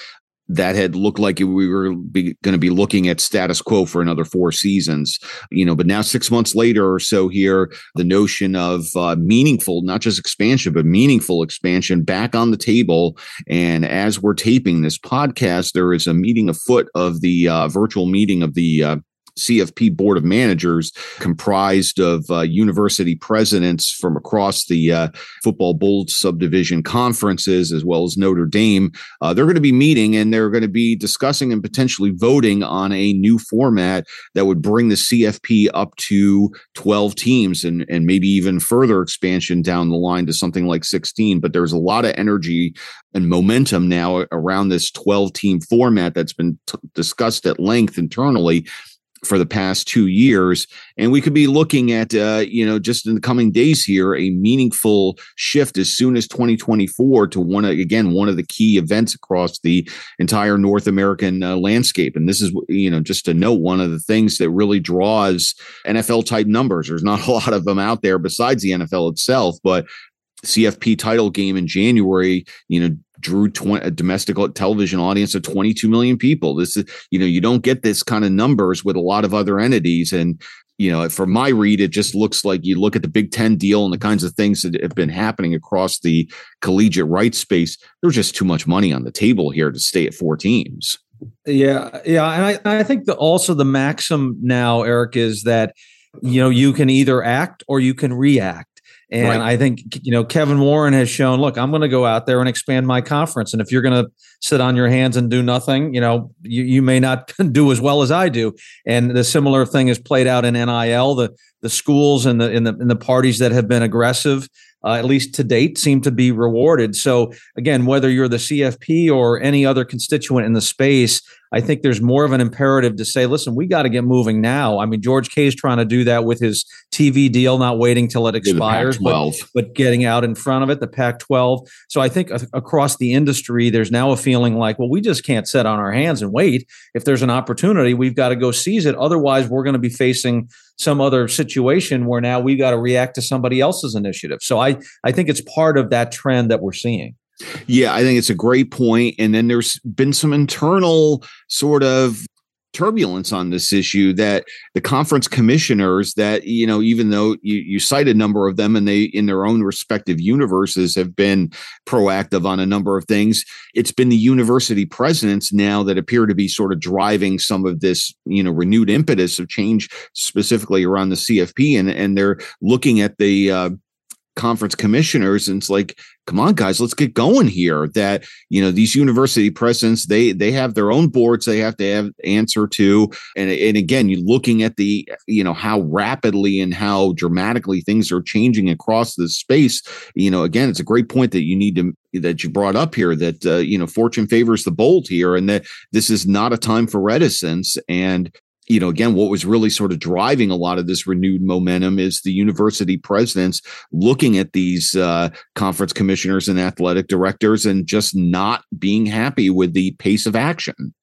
that had looked like we were going to be looking at status quo for another four seasons, you know. But now, six months later or so, here the notion of uh, meaningful, not just expansion, but meaningful expansion back on the table. And as we're taping this podcast, there is a meeting afoot of the uh, virtual meeting of the uh, CFP board of managers comprised of uh, university presidents from across the uh, football bowl subdivision conferences as well as Notre Dame. Uh, they're going to be meeting and they're going to be discussing and potentially voting on a new format that would bring the CFP up to 12 teams and, and maybe even further expansion down the line to something like 16. But there's a lot of energy and momentum now around this 12 team format that's been t- discussed at length internally for the past two years. And we could be looking at, uh, you know, just in the coming days here, a meaningful shift as soon as 2024 to one, again, one of the key events across the entire North American uh, landscape. And this is, you know, just to note, one of the things that really draws NFL type numbers. There's not a lot of them out there besides the NFL itself, but CFP title game in January, you know, drew 20, a domestic television audience of 22 million people. This is, you know, you don't get this kind of numbers with a lot of other entities. And, you know, for my read, it just looks like you look at the Big Ten deal and the kinds of things that have been happening across the collegiate rights space. There's just too much money on the table here to stay at four teams. Yeah, yeah, and I, I think that also the maxim now, Eric, is that you know you can either act or you can react. And right. I think you know Kevin Warren has shown. Look, I'm going to go out there and expand my conference. And if you're going to sit on your hands and do nothing, you know, you, you may not *laughs* do as well as I do. And the similar thing is played out in NIL. The the schools and the in the in the parties that have been aggressive uh, at least to date, seem to be rewarded. So, again, whether you're the CFP or any other constituent in the space, I think there's more of an imperative to say, listen, we got to get moving now. I mean, George K is trying to do that with his TV deal, not waiting till it expires, but, but getting out in front of it, the Pac 12. So I think across the industry, there's now a feeling like, well, we just can't sit on our hands and wait. If there's an opportunity, we've got to go seize it. Otherwise, we're going to be facing some other situation where now we've got to react to somebody else's initiative. So I, I think it's part of that trend that we're seeing. Yeah, I think it's a great point. And then there's been some internal sort of turbulence on this issue that the conference commissioners that you know even though you, you cite a number of them and they in their own respective universes have been proactive on a number of things it's been the university presidents now that appear to be sort of driving some of this you know renewed impetus of change specifically around the cfp and and they're looking at the uh, conference commissioners and it's like come on guys let's get going here. That you know these university presidents they they have their own boards they have to have answer to. And and again you looking at the you know how rapidly and how dramatically things are changing across the space you know again it's a great point that you need to that you brought up here that uh, you know fortune favors the bold here and that this is not a time for reticence. And you know, again, what was really sort of driving a lot of this renewed momentum is the university presidents looking at these uh, conference commissioners and athletic directors and just not being happy with the pace of action.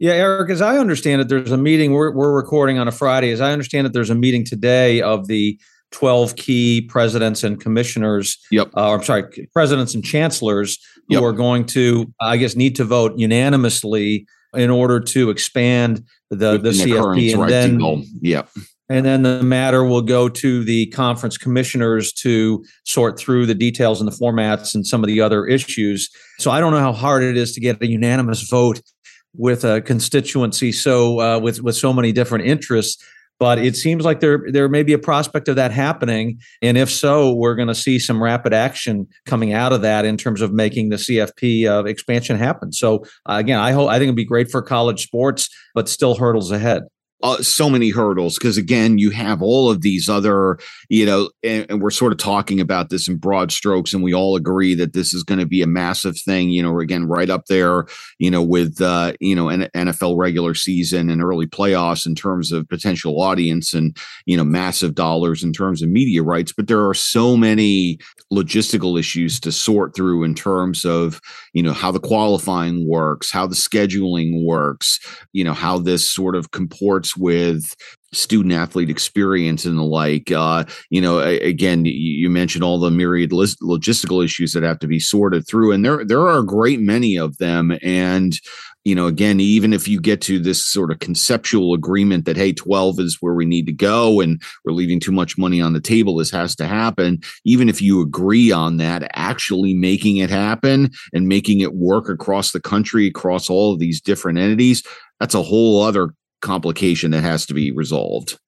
Yeah, Eric, as I understand it, there's a meeting we're, we're recording on a Friday. As I understand it, there's a meeting today of the 12 key presidents and commissioners. Yep. Uh, I'm sorry, presidents and chancellors who yep. are going to, I guess, need to vote unanimously in order to expand the the CFP, and then yeah, and then the matter will go to the conference commissioners to sort through the details and the formats and some of the other issues. So I don't know how hard it is to get a unanimous vote with a constituency so uh, with with so many different interests. But it seems like there there may be a prospect of that happening, and if so, we're going to see some rapid action coming out of that in terms of making the CFP uh, expansion happen. So uh, again, I hope I think it'd be great for college sports, but still hurdles ahead uh, so many hurdles because again you have all of these other you know and, and, we're sort of talking about this in broad strokes and we all agree that this is going to be a massive thing you know again right up there you know with uh you know an nfl regular season and early playoffs in terms of potential audience and you know massive dollars in terms of media rights but there are so many logistical issues to sort through in terms of you know how the qualifying works how the scheduling works you know how this sort of comports with student athlete experience and the like. Uh, you know, again, you mentioned all the myriad logistical issues that have to be sorted through, and there there are a great many of them. And you know, again, even if you get to this sort of conceptual agreement that hey, twelve is where we need to go, and we're leaving too much money on the table, this has to happen. Even if you agree on that, actually making it happen and making it work across the country, across all of these different entities, that's a whole other complication that has to be resolved.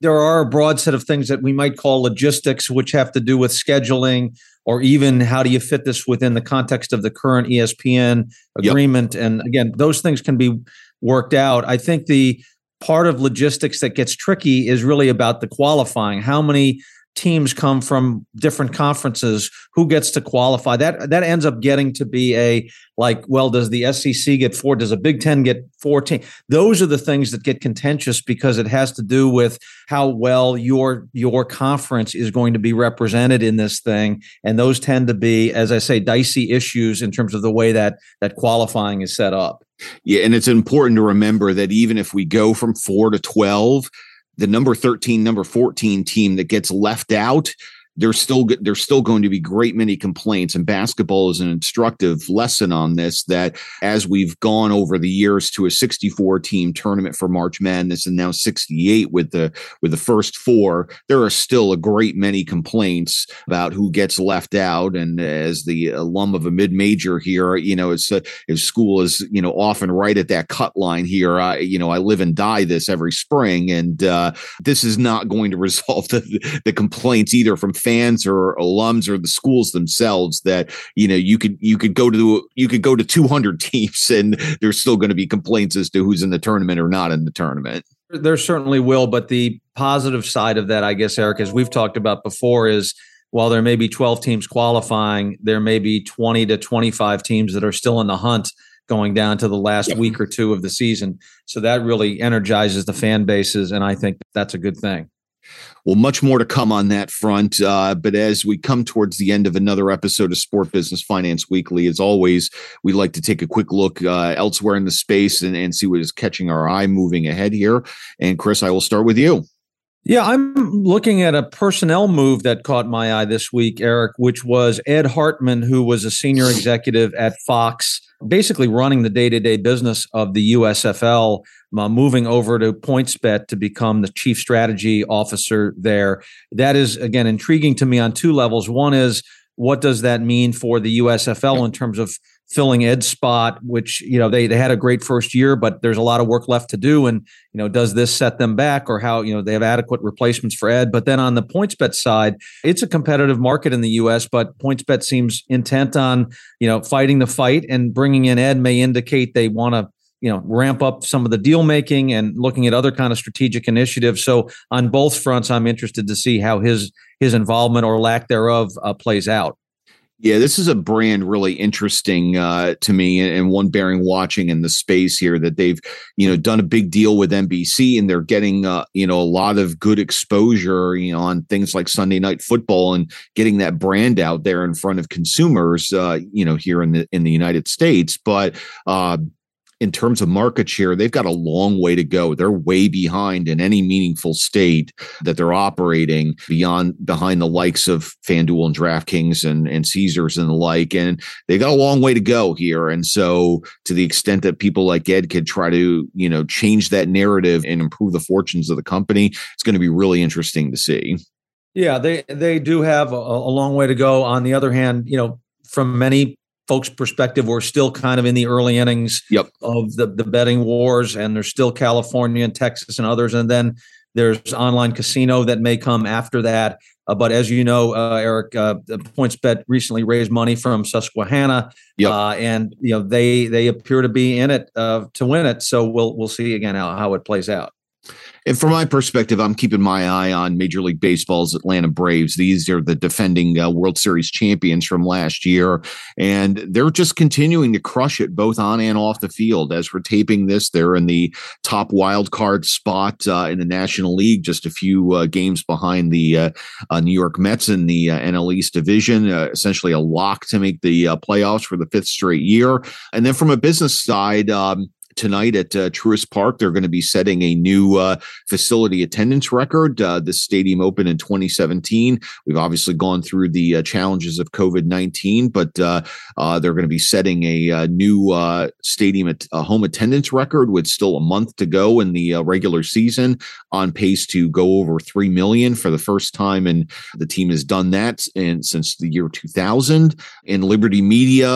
There are a broad set of things that we might call logistics, which have to do with scheduling or even how do you fit this within the context of the current ESPN agreement. Yep. And again, those things can be worked out. I think the part of logistics that gets tricky is really about the qualifying. How many teams come from different conferences who gets to qualify? That that ends up getting to be a like well does the SEC get four? Does a Big 10 get 14 those are the things that get contentious because it has to do with how well your your conference is going to be represented in this thing. And those tend to be as I say dicey issues in terms of the way that that qualifying is set up. Yeah and it's important to remember that even if we go from 4 to 12 the number 13, number 14 team that gets left out, there's still there's still going to be great many complaints and basketball is an instructive lesson on this that as we've gone over the years to a 64 team tournament for March Madness and now 68 with the with the first four there are still a great many complaints about who gets left out. And as the alum of a mid-major here you know it's uh, if school is you know often right at that cut line here I you know I live and die this every spring. And uh, this is not going to *laughs* resolve the, the complaints either from fans or alums or the schools themselves that you know you could you could go to you could go to 200 *laughs* teams and there's still going to be complaints as to who's in the tournament or not in the tournament. There certainly will but the positive side of that i guess eric as we've talked about before is while there may be 12 teams qualifying there may be 20 to 25 teams that are still in the hunt going down to the last week or two of the season. So that really energizes the fan bases and i think that's a good thing well, much more to come on that front. Uh, but as we come towards the end of another episode of Sport Business Finance Weekly, as always, we like to take a quick look uh, elsewhere in the space and, and see what is catching our eye moving ahead here. And Chris, I will start with you. Yeah, I'm looking at a personnel move that caught my eye this week, Eric, which was Ed Hartman, who was a senior executive at Fox, basically running the day to day business of the USFL uh, moving over to PointsBet to become the chief strategy officer there. That is, again, intriguing to me on two levels. One is, what does that mean for the USFL in terms of filling Ed's spot, which, you know, they, they had a great first year, but there's a lot of work left to do. And, you know, does this set them back or how, you know, they have adequate replacements for Ed? But then on the PointsBet side, it's a competitive market in the U.S., but PointsBet seems intent on, you know, fighting the fight and bringing in Ed may indicate they want to you know ramp up some of the deal making and looking at other kind of strategic initiatives so on both fronts i'm interested to see how his his involvement or lack thereof uh, plays out yeah, this is a brand really interesting uh, to me, and one bearing watching in the space here that they've, you know, done a big deal with NBC, and they're getting, uh, you know, a lot of good exposure, you know, on things like Sunday Night Football, and getting that brand out there in front of consumers, uh, you know, here in the in the United States. But uh, in terms of market share, they've got a long way to go. They're way behind in any meaningful state that they're operating beyond behind the likes of FanDuel and DraftKings and, and Caesars and the like. And they've got a long way to go here. And so to the extent that people like Ed could try to, you know, change that narrative and improve the fortunes of the company, it's going to be really interesting to see. Yeah, they they do have a, a long way to go. On the other hand, you know, from many folks' perspective, we're still kind of in the early innings yep. of the, the betting wars, and there's still California and Texas and others. And then there's online casino that may come after that. Uh, but as you know, uh, Eric, uh, PointsBet recently raised money from Susquehanna, yep. Uh, and you know they they appear to be in it uh, to win it. So we'll we'll see again how, how it plays out. And from my perspective, I'm keeping my eye on Major League Baseball's Atlanta Braves. These are the defending uh, World Series champions from last year, and they're just continuing to crush it both on and off the field. As we're taping this, they're in the top wild card spot uh, in the National League, just a few uh, games behind the uh, uh, New York Mets in the uh, NL East division. essentially, a lock to make the playoffs for the fifth straight year. And then from a business side. Um, tonight at uh, Truist Park. They're going to be setting a new uh, facility attendance record. Uh, the stadium opened in 2017. We've obviously gone through the uh, challenges of COVID 19, but uh, uh, they're going to be setting a, a new stadium at, home attendance record with still a month to go in the regular season, on pace to go over 3 million for the first time. And the team has done that in, since the year 2000. In Liberty Media,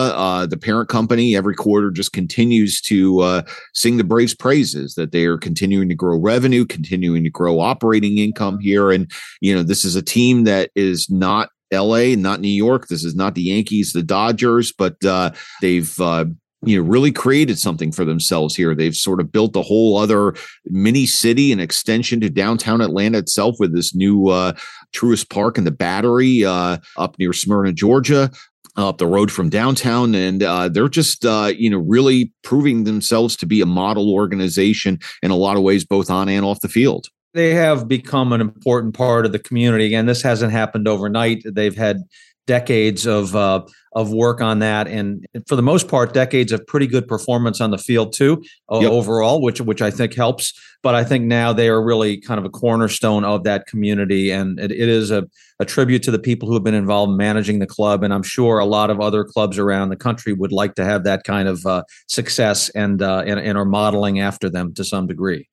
the parent company, every quarter just continues to sing the Braves praises that they are continuing to grow revenue, continuing to grow operating income here. And, you know, this is a team that is not LA, not New York. This is not the Yankees, the Dodgers, but uh, they've, uh, you know, really created something for themselves here. They've sort of built a whole other mini city, an extension to downtown Atlanta itself with this new uh, Truist Park and the Battery uh, up near Smyrna, Georgia up the road from downtown and uh, they're just uh, you know really proving themselves to be a model organization in a lot of ways both on and off the field. They have become an important part of the community. Again this hasn't happened overnight. They've had decades of uh, of work on that, and for the most part, decades of pretty good performance on the field too uh, yep. overall, which which I think helps. But I think now they are really kind of a cornerstone of that community, and it, it is a, a tribute to the people who have been involved in managing the club. And I'm sure a lot of other clubs around the country would like to have that kind of uh, success and, uh, and and are modeling after them to some degree.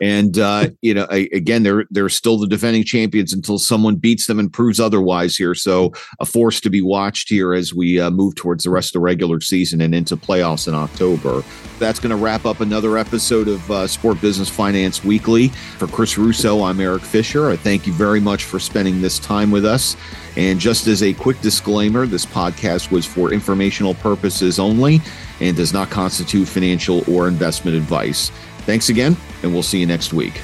And uh, you know, I, again, they're they're still the defending champions until someone beats them and proves otherwise here. So a force to be watched here as we uh, move towards the rest of the regular season and into playoffs in October. That's going to wrap up another episode of uh, Sport Business Finance Weekly. For Chris Russo, I'm Eric Fisher. I thank you very much for spending this time with us. And just as a quick disclaimer, this podcast was for informational purposes only and does not constitute financial or investment advice. Thanks again, and we'll see you next week.